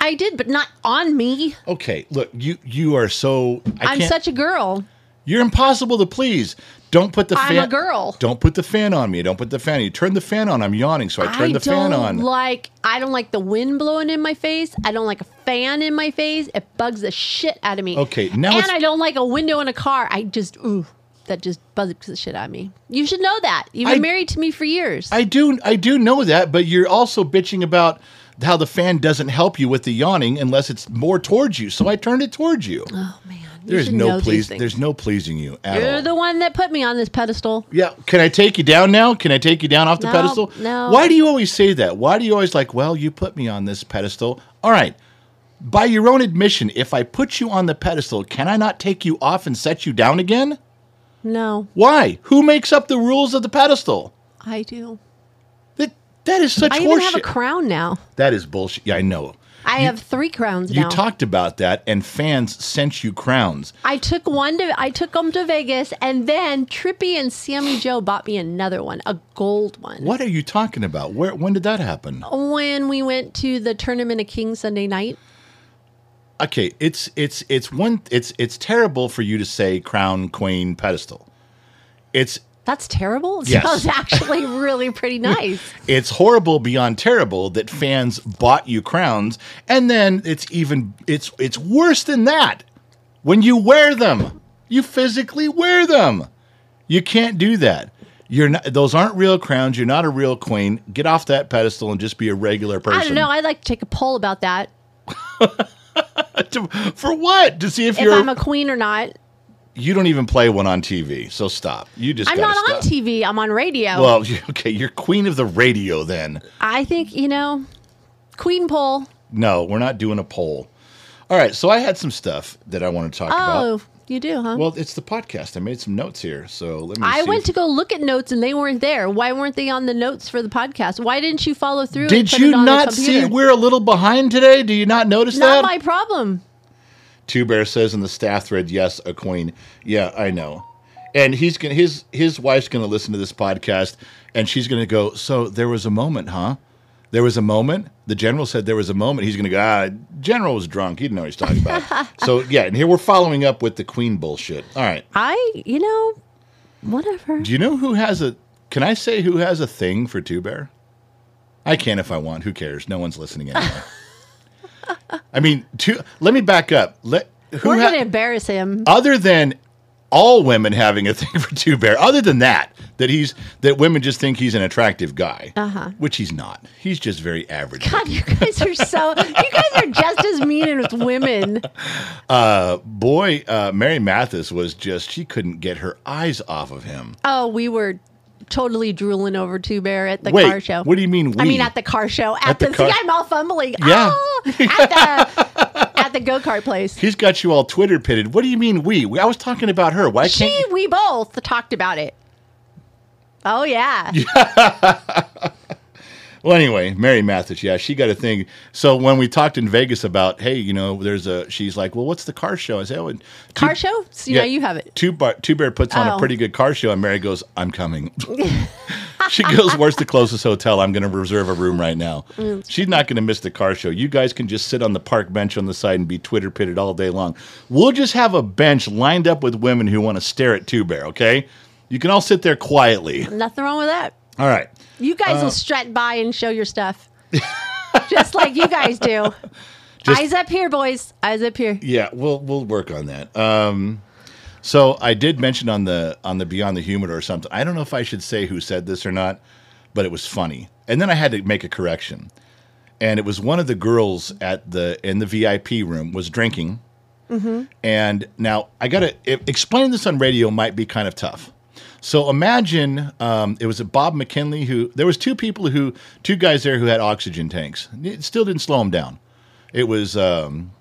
i did but not on me Okay, look, you you are so. I i'm can't, such a girl You're impossible to please. Don't put the I'm fan. a girl. Don't put the fan on me. Don't put the fan. You turn the fan on. I'm yawning, so I turn I the fan on. like I don't like the wind blowing in my face. I don't like a fan in my face. It bugs the shit out of me. Okay, now and I don't like a window in a car. I just ooh, that just bugs the shit out of me. You should know that. You've been I- married to me for years. I do. I do know that, but you're also bitching about how the fan doesn't help you with the yawning unless it's more towards you. So I turned it towards you. oh man, there's no please. There's no pleasing you at You're all. the one that put me on this pedestal. Yeah, can I take you down now? Can I take you down off the No, pedestal? no. Why do you always say that? Why do you always like, well, you put me on this pedestal? All right. By your own admission, if I put you on the pedestal, can I not take you off and set you down again? No, Why? Who makes up the rules of the pedestal? I do. That that is such I even have a horseshit. crown now. that is bullshit. Yeah, I know. I have three crowns You now. talked about that, and fans sent you crowns. I took one to I took them to Vegas, and then Trippy and Sammy Joe bought me another one, a gold one. What are you talking about? Where? When did that happen? When we went to the Tournament of Kings Sunday night, Okay, it's it's it's one. It's it's terrible for you to say crown, queen, pedestal. It's that's terrible. It Yes. sounds actually really pretty nice. it's horrible beyond terrible that fans bought you crowns, and then it's even it's it's worse than that when you wear them. You physically wear them. You can't do that. You're not. Those aren't real crowns. You're not a real queen. Get off that pedestal and just be a regular person. I don't know. I'd like to take a poll about that. To- for what? To see if, If you're. I'm a queen or not. You don't even play one on TV. So stop. You just. I'm not on. TV. I'm on radio. Well, okay, you're queen of the radio then. I think you know, queen poll. No, we're not doing a poll. All right, so I had some stuff that I want to talk about. Oh, you do, huh? Well, it's the podcast. I made some notes here, so let me. I went if- to go look at notes and they weren't there. Why weren't they on the notes for the podcast? Why didn't you follow through? Did you it on the not see we're a little behind today? Do you not notice Not that? Not my problem. Two Bear says in the staff thread, "Yes, a queen." Yeah, I know. And he's gonna his his wife's gonna listen to this podcast, and she's gonna go. So there was a moment, huh? There was a moment. The general said there was a moment. He's gonna go. Ah, general was drunk. He didn't know what he's talking about. so yeah, and here we're following up with the queen bullshit. All right. I, you know, whatever. Do you know who has a? Can I say who has a thing for Two Bear? I can if I want. Who cares? No one's listening anyway. I mean, two, let me back up. Let who We're ha- going to embarrass him. other than all women having a thing for Two Bear, other than that, that he's that women just think he's an attractive guy, uh-huh. which he's not. He's just very average. God, you guys are so. You guys are just as mean with women. Boy, uh, Mary Mathis was just she couldn't get her eyes off of him. Oh, we were totally drooling over Two Bear at the Wait, car show. what do you mean We? I mean, at the car show. At, At the the, car- see, I'm all fumbling. Yeah. Oh, at the at the go kart place. He's got you all Twitter pitted. What do you mean we? we I was talking about her. Why can't She, you? we both talked about it. Oh yeah. Well, anyway, Mary Mathis, yeah, she got a thing. So when we talked in Vegas about, hey, you know, there's a, she's like, well, what's the car show? I said, oh, and Car show? So, yeah, you have it. Two Bar, Two Bear puts on a Oh. pretty good car show, and Mary goes, I'm coming. she goes, where's the closest hotel? I'm going to reserve a room right now. Mm. She's not going to miss the car show. You guys can just sit on the park bench on the side and be Twitter pitted all day long. We'll just have a bench lined up with women who want to stare at Two Bear. Okay, you can all sit there quietly. Nothing wrong with that. All right. You guys Uh, will strut by and show your stuff. Just like you guys do. Just- Eyes up here, boys. Eyes up here. Yeah, we'll we'll work on that. Um, so I did mention on the on the Beyond the Humor or something. I don't know if I should say who said this or not, but it was funny. And then I had to make a correction. And it was one of the girls at the in the VIP room was drinking. And now I got to explain this on radio might be kind of tough. So imagine um, it was a Bob McKinley who there was two people who two guys there who had oxygen tanks. It still didn't slow them down. It was um,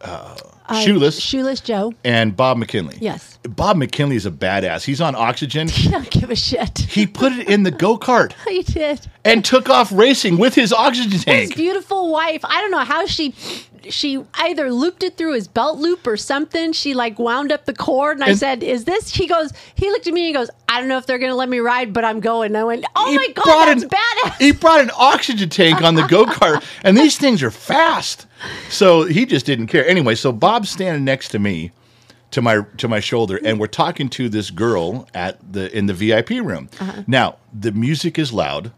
uh, Shoeless Shoeless Joe. and Bob McKinley. Yes. Bob McKinley is a badass. He's on oxygen. You don't give a shit. He put it in the go kart He did. and took off racing with his oxygen tank. His beautiful wife. I don't know how she she either looped it through his belt loop or something. She like wound up the cord and I said, Is this he goes, he looked at me and he goes, I don't know if they're gonna let me ride, but I'm going. And I went, Oh my god, that's an- badass. He brought an oxygen tank on the go kart, and these things are fast. So he just didn't care. Anyway, so Bob's standing next to me, to my to my shoulder, and we're talking to this girl at the in the VIP room. Uh-huh. Now the music is loud.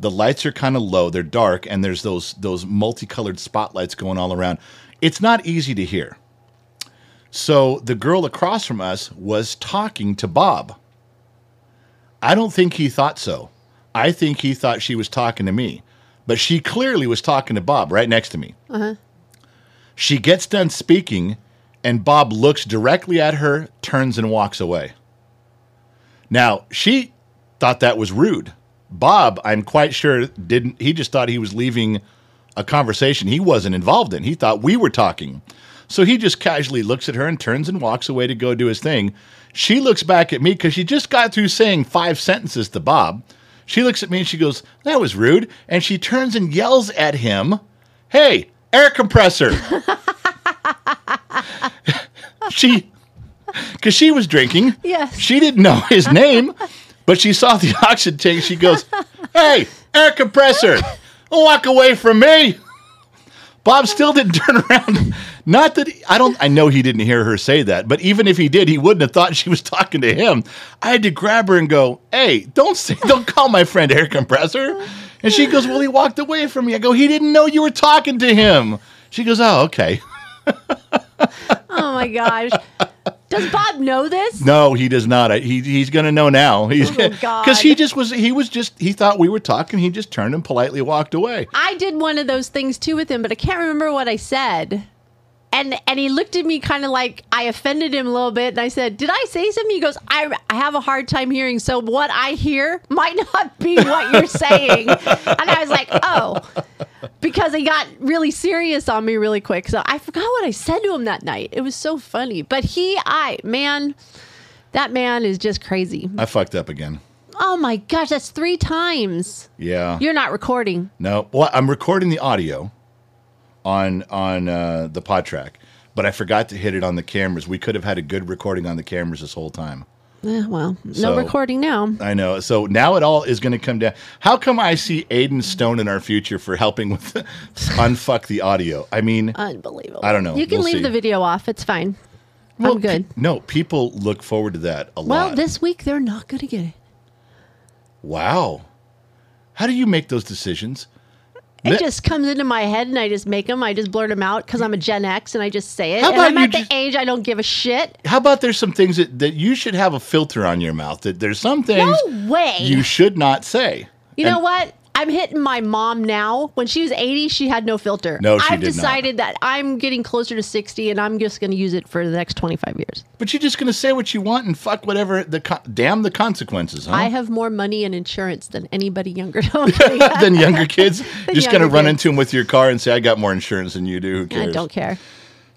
The lights are kind of low. They're dark, and there's those those multicolored spotlights going all around. It's not easy to hear. So the girl across from us was talking to Bob. I don't think he thought so. I think he thought she was talking to me, but she clearly was talking to Bob right next to me. Uh-huh. She gets done speaking, and Bob looks directly at her, turns, and walks away. Now, she thought that was rude. Bob, I'm quite sure, didn't. He just thought he was leaving a conversation he wasn't involved in. He thought we were talking. So he just casually looks at her and turns and walks away to go do his thing. She looks back at me because she just got through saying five sentences to Bob. She looks at me and she goes, That was rude. And she turns and yells at him, Hey, air compressor. she, because she was drinking. Yes. She didn't know his name, but she saw the oxygen tank. She goes, Hey, air compressor, walk away from me. Bob still didn't turn around. Not that I don't. I know he didn't hear her say that, but even if he did, he wouldn't have thought she was talking to him. I had to grab her and go, "Hey, don't say, don't call my friend air compressor." And she goes, "Well, he walked away from me." I go, "He didn't know you were talking to him." She goes, "Oh, okay." Oh my gosh. Does Bob know this? No, he does not. He he's going to know now. He's Oh, God. because he just was. He was just. He thought we were talking. He just turned and politely walked away. I did one of those things too with him, but I can't remember what I said. And and he looked at me kind of like I offended him a little bit, and I said, "Did I say something?" He goes, "I, I have a hard time hearing, so what I hear might not be what you're saying." and I was like, "Oh," because he got really serious on me really quick. So I forgot what I said to him that night. It was so funny, but he, I man, that man is just crazy. I fucked up again. Oh my gosh, that's three times. Yeah. You're not recording. No, well, I'm recording the audio on on uh, the PodTrak, but I forgot to hit it on the cameras. We could have had a good recording on the cameras this whole time. Eh, well, no So- recording now. I know. So now it all is going to come down. How come I see Aiden Stone in our future for helping with unfuck the audio? I mean, Unbelievable. I don't know. You can We'll leave see. the video off. It's fine. well, I'm good. no, people look forward to that a lot. Well, this week they're not going to get it. wow. How do you make those decisions? It just comes into my head and I just make them. I just blurt them out because I'm a Gen X and I just say it. How and about I'm you at just- the age I don't give a shit. How about there's some things that, that you should have a filter on your mouth? That there's some things No way. you should not say. You know what? I'm hitting my mom now. When she was 80, she had no filter. No, she I've did not. decided that I'm getting closer to 60 and I'm just going to use it for the next 25 years. But you're just going to say what you want and fuck whatever the con- damn the consequences, huh? I have more money and insurance than anybody younger. No, I'm kidding. than younger kids. Just going to run into them with your car and say, "I got more insurance than you do." Who cares? I don't care.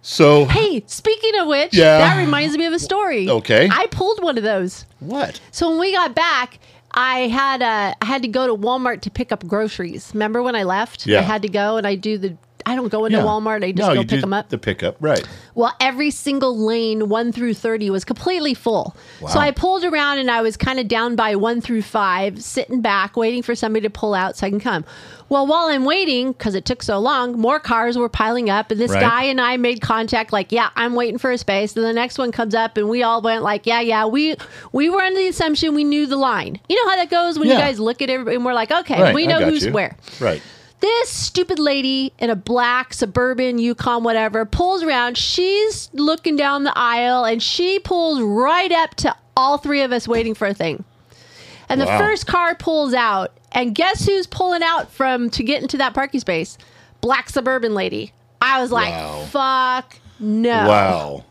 So Hey, speaking of which, Yeah. that reminds me of a story. Okay. I pulled one of those. what? So when we got back, I had uh, I had to go to Walmart to pick up groceries. Remember when I left? Yeah. I had to go and I do the. I don't go into Yeah. Walmart. I just no, go you pick do them up. The pickup, right? Well, every single lane, one through 30, was completely full. So I pulled around and I was kind of down by one through five, sitting back, waiting for somebody to pull out so I can come. Well, while I'm waiting, because it took so long, more cars were piling up. And this Right. guy and I made contact, like, yeah, I'm waiting for a space. And the next one comes up and we all went like, yeah, yeah, we we were under the assumption we knew the line. You know how that goes when Yeah. you guys look at everybody and we're like, okay, Right. we I know got who's you. where Right. This stupid lady in a black suburban Yukon, whatever, pulls around. She's looking down the aisle and she pulls right up to all three of us waiting for a thing. And the Wow. first car pulls out, and guess who's pulling out from to get into that parking space? Black suburban lady. I was like, Wow. fuck no. Wow.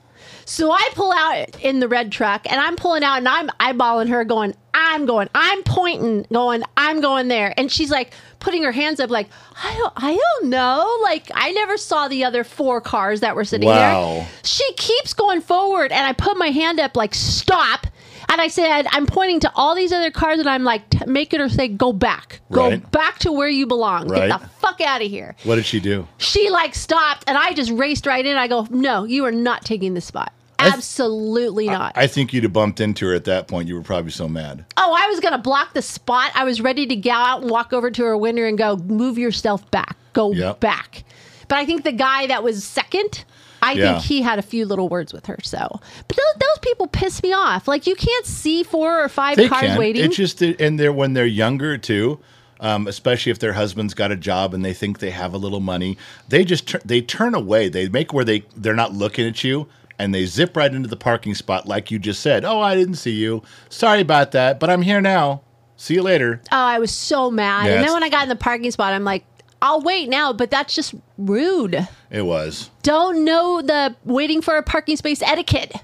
So I pull out in the red truck and I'm pulling out and I'm eyeballing her going, I'm going, I'm pointing, going, I'm going there. And she's like putting her hands up like, I don't I don't know. Like I never saw the other four cars that were sitting Wow. there. She keeps going forward and I put my hand up like stop. And I said, I'm pointing to all these other cars and I'm like t- making her say, go back. Go Right. back to where you belong. Right. Get the fuck out of here What did she do? she like stopped and I just raced right in. I go, no, you are not taking this spot. Th- Absolutely not. I think you'd have bumped into her at that point. You were probably so mad. oh, I was going to block the spot. I was ready to go out and walk over to her window and go, move yourself back. Go Yep. back. But I think the guy that was second, I Yeah. think he had a few little words with her. So, but those, those people piss me off. Like you can't see four or five They cars can. waiting. It's just and they're when they're younger too. Um, especially if their husband's got a job and they think they have a little money, they just tur- they turn away. They make where they they're not looking at you and they zip right into the parking spot, like you just said. Oh, I didn't see you. Sorry about that, but I'm here now. See you later. oh, I was so mad. Yeah, and then when I got in the parking spot, I'm like, I'll wait now, but that's just rude. It was. don't know the waiting for a parking space etiquette.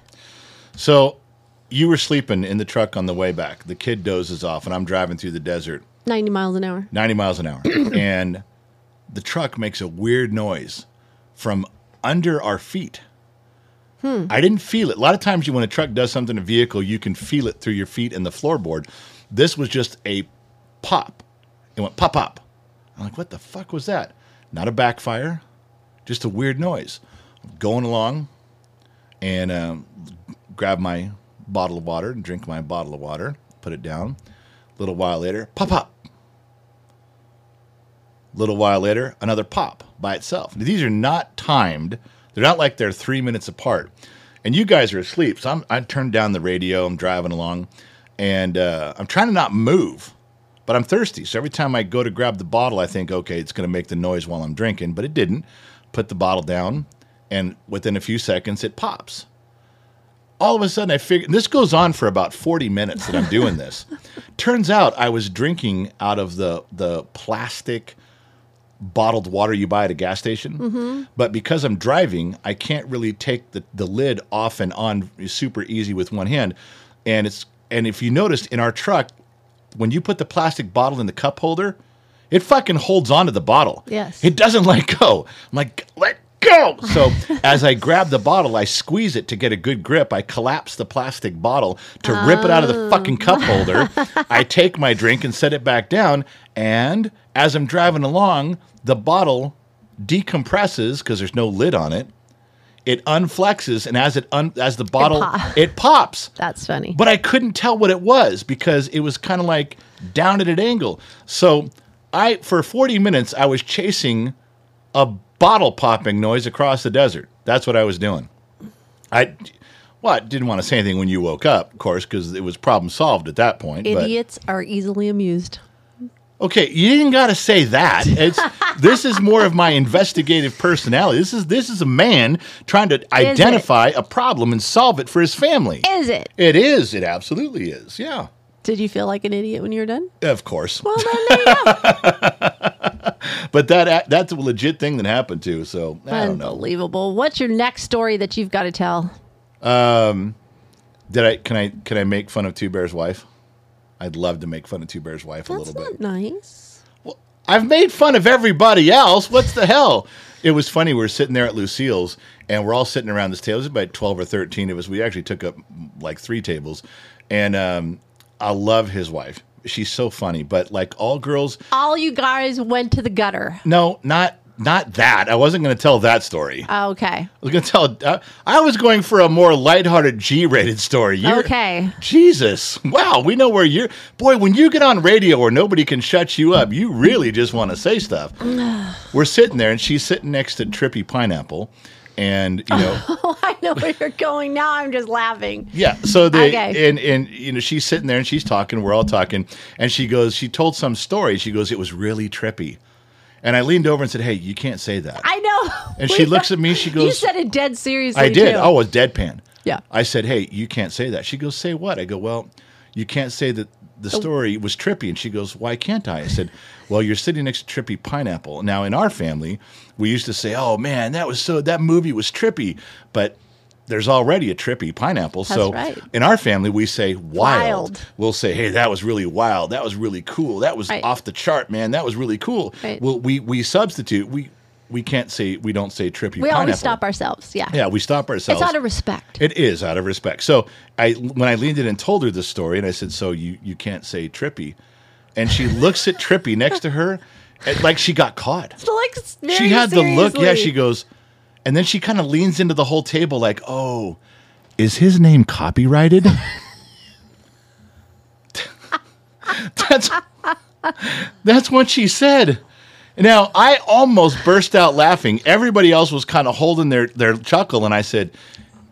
So you were sleeping in the truck on the way back. The kid dozes off, and I'm driving through the desert, 90 miles an hour. 90 miles an hour, and the truck makes a weird noise from under our feet. I didn't feel it. A lot of times, you when a truck does something to a vehicle, you can feel it through your feet and the floorboard. This was just a pop. It went pop pop. I'm like, what the fuck was that? Not a backfire, just a weird noise. Going along, and um, grab my bottle of water and drink my bottle of water. Put it down. A little while later, pop pop. A little while later, another pop by itself. Now, these are not timed. They're not like they're three minutes apart. And you guys are asleep. So I'm, I turned down the radio. I'm driving along. And uh, I'm trying to not move, but I'm thirsty. So every time I go to grab the bottle, I think, okay, it's going to make the noise while I'm drinking. But it didn't. Put the bottle down. And within a few seconds, it pops all of a sudden I figure this goes on for about 40 minutes that I'm doing this. Turns out I was drinking out of the the plastic bottled water you buy at a gas station. Mm-hmm. But because I'm driving, I can't really take the, the lid off and on super easy with one hand. And it's and if you noticed in our truck, when you put the plastic bottle in the cup holder, it fucking holds onto the bottle. Yes. It doesn't let go. I'm like, let go. So as I grab the bottle, I squeeze it to get a good grip. I collapse the plastic bottle to rip it out of the fucking cup oh. holder. I take my drink and set it back down. And as I'm driving along, the bottle decompresses because there's no lid on it. It unflexes, and as it un- as the bottle pop- it pops. That's funny. But I couldn't tell what it was because it was kind of like down at an angle. So I, for 40 minutes, I was chasing a bottle popping noise across the desert. That's what I was doing. I, well, I didn't want to say anything when you woke up, of course, because it was problem solved at that point. but- Idiots are easily amused. Okay, you didn't got to say that. It's this is more of my investigative personality. This is this is a man trying to identify a problem and solve it for his family. Is it? It is. It absolutely is. Yeah. Did you feel like an idiot when you were done? Of course. Well, then there you go. But that that's a legit thing that happened too. So I don't know. Unbelievable. What's your next story that you've got to tell? Um, did I can I can I make fun of Two Bear's wife? I'd love to make fun of Two Bear's wife a That's little bit. That's not nice. I've made fun of everybody else. What's the hell? It was funny. We were sitting there at Lucille's, and we're all sitting around this table. It was about twelve or thirteen of us. We actually took up like three tables, and um, I love his wife. she's so funny. But like all girls, All you guys went to the gutter. no, not not that. I wasn't going to tell that story. I Okay. I was going to tell. Uh, I was going for a more lighthearted G-rated story. You're- Okay. Jesus. Wow. We know where you're. Boy, when you get on radio where nobody can shut you up, you really just want to say stuff. We're sitting there, and she's sitting next to Trippy Pineapple. And, you know, Oh, I know where you're going. Now I'm just laughing. yeah. So they, Okay. and, and, you know, she's sitting there and she's talking. We're all talking. And she goes, she told some story. She goes, it was really trippy. And I leaned over and said, hey, you can't say that. I know. And she looks at me, she goes, You said it dead seriously. I did. too. Oh, it was deadpan. Yeah. I said, "Hey, you can't say that." She goes, "Say what?" I go, "Well, you can't say that the oh. story was trippy." And she goes, "Why can't I?" I said, "Well, you're sitting next to Trippy Pineapple." Now, in our family, we used to say, "Oh man, that was so that movie was trippy," but there's already a trippy pineapple. so right. in our family, we say wild. Wild. We'll say, "Hey, that was really wild. That was really cool. That was Right. off the chart, man. That was really cool." Right. Well, we we substitute. We we can't say we don't say trippy We pineapple. always stop ourselves. Yeah. Yeah, we stop ourselves. It's out of respect. It is out of respect. So I, when I leaned in and told her the story, and I said, "So you you can't say Trippy," and she looks at Trippy next to her, and like she got caught. It's like she had the look. Yeah, she goes, and then she kind of leans into the whole table, like, "Oh, is his name copyrighted?" that's that's what she said. Now I almost burst out laughing. Everybody else was kind of holding their their chuckle, and I said,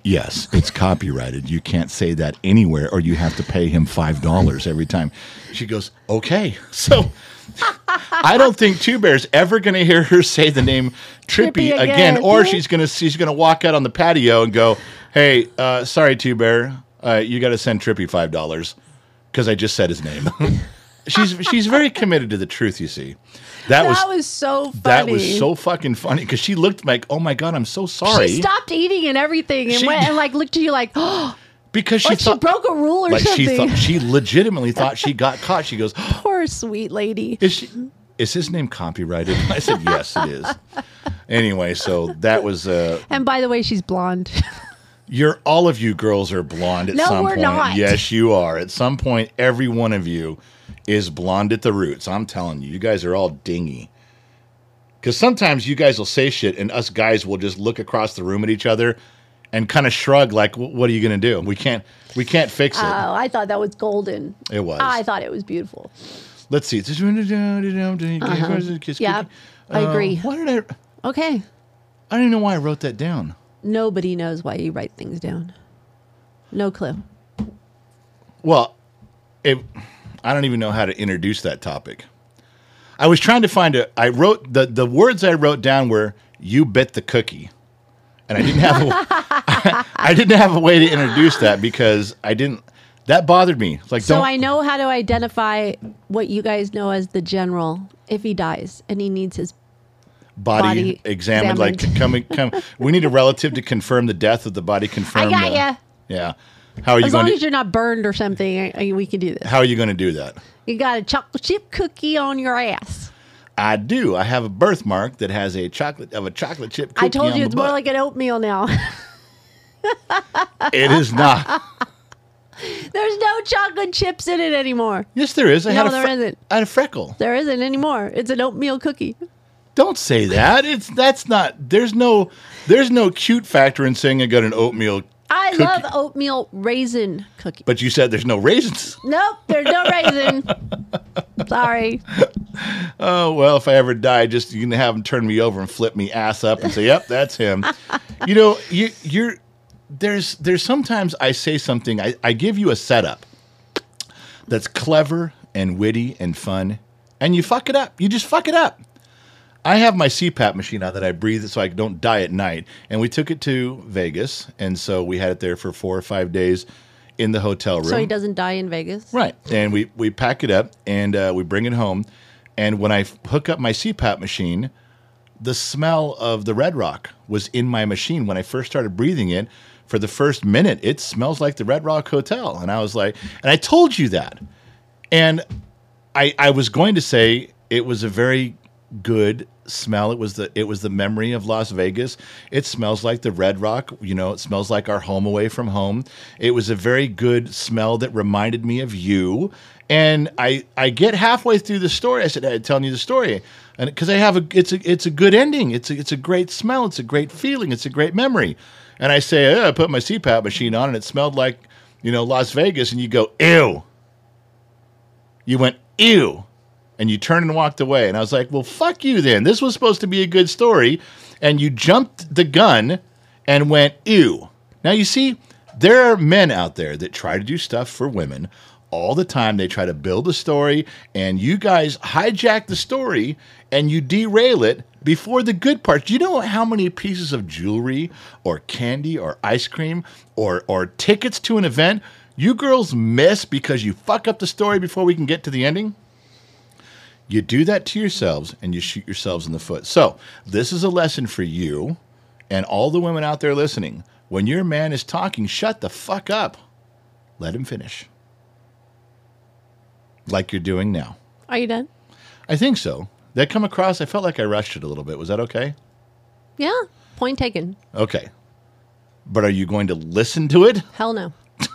"Yes, it's copyrighted. You can't say that anywhere, or you have to pay him five dollars every time." She goes, "Okay." So I don't think Two Bear's ever going to hear her say the name Trippy, Trippy again, again. or she's going to she's going to walk out on the patio and go, "Hey, uh, sorry, Two Bear, uh, you got to send Trippy five dollars because I just said his name." she's she's very committed to the truth. You see, that, That was, was so funny. that was so fucking funny because she looked like, "Oh my god, I'm so sorry," She stopped eating and everything and She- went and like looked at you like, oh, because she like she broke a rule or like something. she thought she legitimately thought she got caught. She goes, Poor sweet lady. Is she? Is his name copyrighted? I said yes, it is. Anyway, so that was. Uh, And by the way, she's blonde. you're all of you girls are blonde at No, some we're point. not. Yes, you are. At some point, every one of you is blonde at the roots. I'm telling you, you guys are all dingy. Because sometimes you guys will say shit, and us guys will just look across the room at each other and kind of shrug, like, "What are you going to do? We can't, we can't fix it." Oh, I thought that was golden. it was. I thought it was beautiful. Let's see. Uh-huh. Yeah, I agree. Why did I? Okay. I don't even know why I wrote that down. Nobody knows why you write things down. No clue. Well, it, I don't even know how to introduce that topic. I was trying to find a. I wrote the the words I wrote down were "you bit the cookie," and I didn't have a, I didn't have a way to introduce that because I didn't. That bothered me. It's like So don't. I know how to identify what you guys know as the general if he dies and he needs his body, body examined, like examined. come come. We need a relative to confirm the death of the body. Confirm. I got ya. Yeah. How are you as going long to? as you're not burned or something, I- I- we can do this. how are you going to do that? You got a chocolate chip cookie on your ass. I do. I have a birthmark that has a chocolate of a chocolate chip. Cookie I told you it's more like an oatmeal now. It is not. There's no chocolate chips in it anymore. Yes, there is. I No, had a there isn't. I had a freckle. There isn't anymore. It's an oatmeal cookie. Don't say that. It's that's not. There's no. There's no cute factor in saying I got an oatmeal. I Cookie. love oatmeal raisin cookie. But you said there's no raisins. Nope, there's no raisin. Sorry. Oh well, if I ever die, just you can have him turn me over and flip me ass up and say, "Yep, that's him." you know, you you're there's there's sometimes I say something. I, I give you a setup that's clever and witty and fun, and you fuck it up. You just fuck it up. I have my CPAP machine out that I breathe so I don't die at night. And we took it to Vegas. And so we had it there for four or five days in the hotel room. So he doesn't die in Vegas. Right. And we, we pack it up and uh, we bring it home. And when I f- hook up my CPAP machine, the smell of the Red Rock was in my machine. When I first started breathing it, for the first minute, it smells like the Red Rock Hotel. And I was like, and I told you that. And I, I was going to say it was a very good smell. It was the it was the memory of Las Vegas. It smells like the Red Rock. You know, it smells like our home away from home. It was a very good smell that reminded me of you. And I I get halfway through the story. I said, I'm telling you the story, and because I have a it's a it's a good ending. It's a, it's a great smell. It's a great feeling. It's a great memory. And I say, oh, I put my CPAP machine on, and it smelled like you know Las Vegas. And you go, ew. You went, ew and you turned and walked away. And I was like, well, fuck you then. This was supposed to be a good story. And you jumped the gun and went, ew. Now, you see, there are men out there that try to do stuff for women all the time. They try to build a story, and you guys hijack the story and you derail it before the good part. Do you know how many pieces of jewelry or candy or ice cream or, or tickets to an event you girls miss because you fuck up the story before we can get to the ending? You do that to yourselves and you shoot yourselves in the foot. So, this is a lesson for you and all the women out there listening. When your man is talking, shut the fuck up. Let him finish. Like you're doing now. Are you done? I think so. That come across, I felt like I rushed it a little bit. Was that okay? Yeah. Point taken. Okay. But are you going to listen to it? Hell no.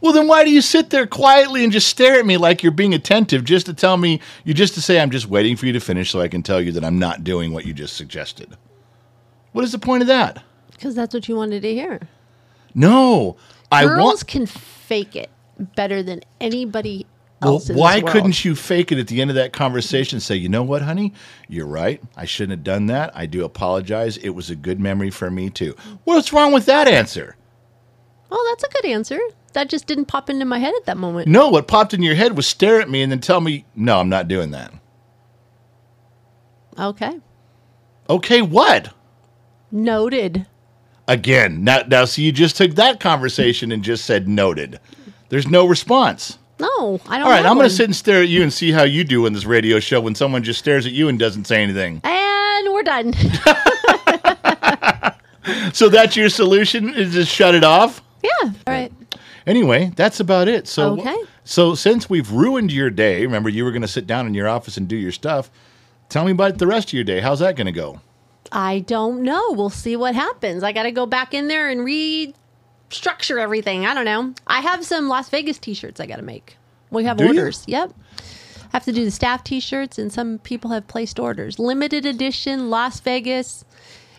Well, then why do you sit there quietly and just stare at me like you're being attentive just to tell me, you just to say, I'm just waiting for you to finish so I can tell you that I'm not doing what you just suggested? What is the point of that? Because that's what you wanted to hear. No, I Girls want. can fake it better than anybody Well, why couldn't you fake it at the end of that conversation and say, you know what, honey? You're right. I shouldn't have done that. I do apologize. It was a good memory for me, too. What's wrong with that answer? Oh, that's a good answer. That just didn't pop into my head at that moment. No, what popped in your head was stare at me and then tell me, no, I'm not doing that. Okay. Okay, what? Noted. Again, now, now, so you just took that conversation and just said noted. There's no response. No, I don't. Know. All right, I'm going to sit and stare at you and see how you do in this radio show when someone just stares at you and doesn't say anything. And we're done. So that's your solution is just shut it off? yeah. All right. Anyway, that's about it. So Okay. so since we've ruined your day, remember you were going to sit down in your office and do your stuff. Tell me about the rest of your day. How's that going to go? I don't know. We'll see what happens. I got to go back in there and restructure everything. I don't know. I have some Las Vegas t-shirts I got to make. We have Do you? orders. Yep. Have to do the staff t-shirts and some people have placed orders. Limited edition Las Vegas.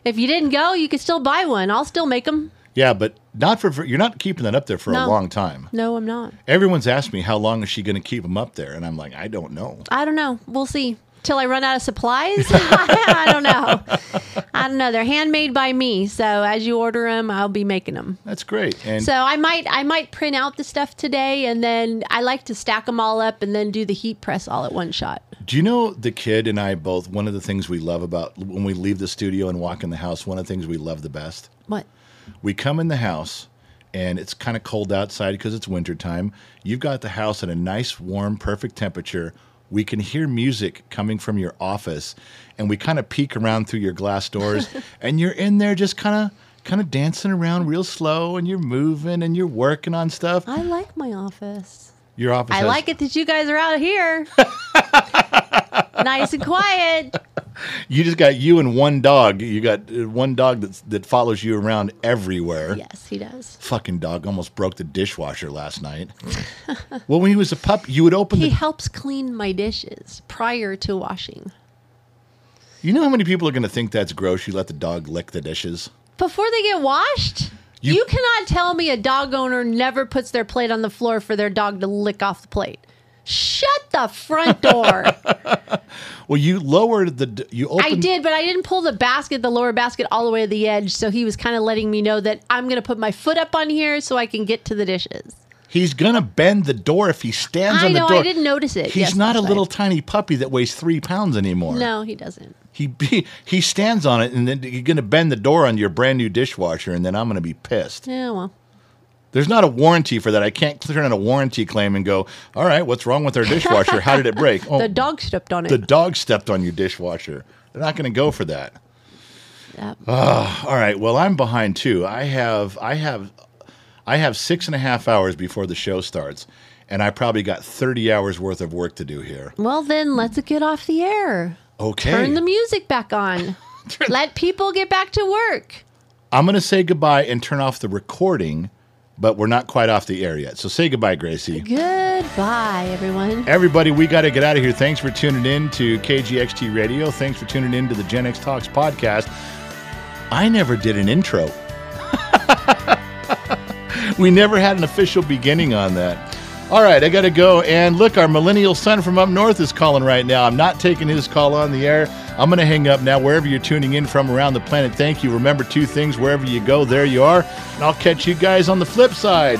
If you didn't go, you could still buy one. I'll still make them. Yeah, but not for for- you're not keeping that up there for a long time. No, I'm not. Everyone's asked me how long is she going to keep them up there, and I'm like, I don't know. I don't know. We'll see. Till I run out of supplies? I don't know. I don't know. They're handmade by me, so as you order them, I'll be making them. That's great. And So I might I might print out the stuff today, and then I like to stack them all up and then do the heat press all at one shot. Do you know the kid and I both? One of the things we love about when we leave the studio and walk in the house, one of the things we love the best. What? We come in the house and it's kind of cold outside because it's wintertime. You've got the house at a nice, warm, perfect temperature. We can hear music coming from your office and we kind of peek around through your glass doors and you're in there just kind of kind of dancing around real slow and you're moving and you're working on stuff. I like my office. Your office I has- like it that you guys are out here. nice and quiet. You just got you and one dog. You got uh, one dog that that follows you around everywhere. Yes, he does. Fucking dog almost broke the dishwasher last night. well, when he was a pup, you would open He the. helps clean my dishes prior to washing. You know how many people are going to think that's gross? You let the dog lick the dishes. Before they get washed? You- You, cannot tell me a dog owner never puts their plate on the floor for their dog to lick off the plate. Shut the front door. Well, you lowered the. You opened. I did, but I didn't pull the basket, the lower basket, all the way to the edge. So he was kind of letting me know that I'm going to put my foot up on here so I can get to the dishes. He's going to bend the door if he stands I on the door. I didn't notice it. He's Yes, not a little right. tiny puppy that weighs three pounds anymore. No, he doesn't. He he, he stands on it, and then you're going to bend the door on your brand new dishwasher, and then I'm going to be pissed. Yeah, well. There's not a warranty for that. I can't turn in a warranty claim and go, all right, what's wrong with our dishwasher? How did it break? Oh, The dog stepped on it. the dog stepped on your dishwasher. They're not going to go for that. Yeah. All right. Well, I'm behind too. I have I have I have six and a half hours before the show starts, and I probably got 30 hours worth of work to do here. well, then let's get off the air. Okay. Turn the music back on. Let people get back to work. I'm going to say goodbye and turn off the recording, but we're not quite off the air yet. So say goodbye, Gracie. Goodbye, everyone. Everybody, we got to get out of here. Thanks for tuning in to KGXT Radio. Thanks for tuning in to the Gen X Talks podcast. I never did an intro. we never had an official beginning on that. All right, I got to go. And look, our millennial son from up north is calling right now. I'm not taking his call on the air. I'm going to hang up now wherever you're tuning in from around the planet. Thank you. Remember two things wherever you go, there you are. And I'll catch you guys on the flip side.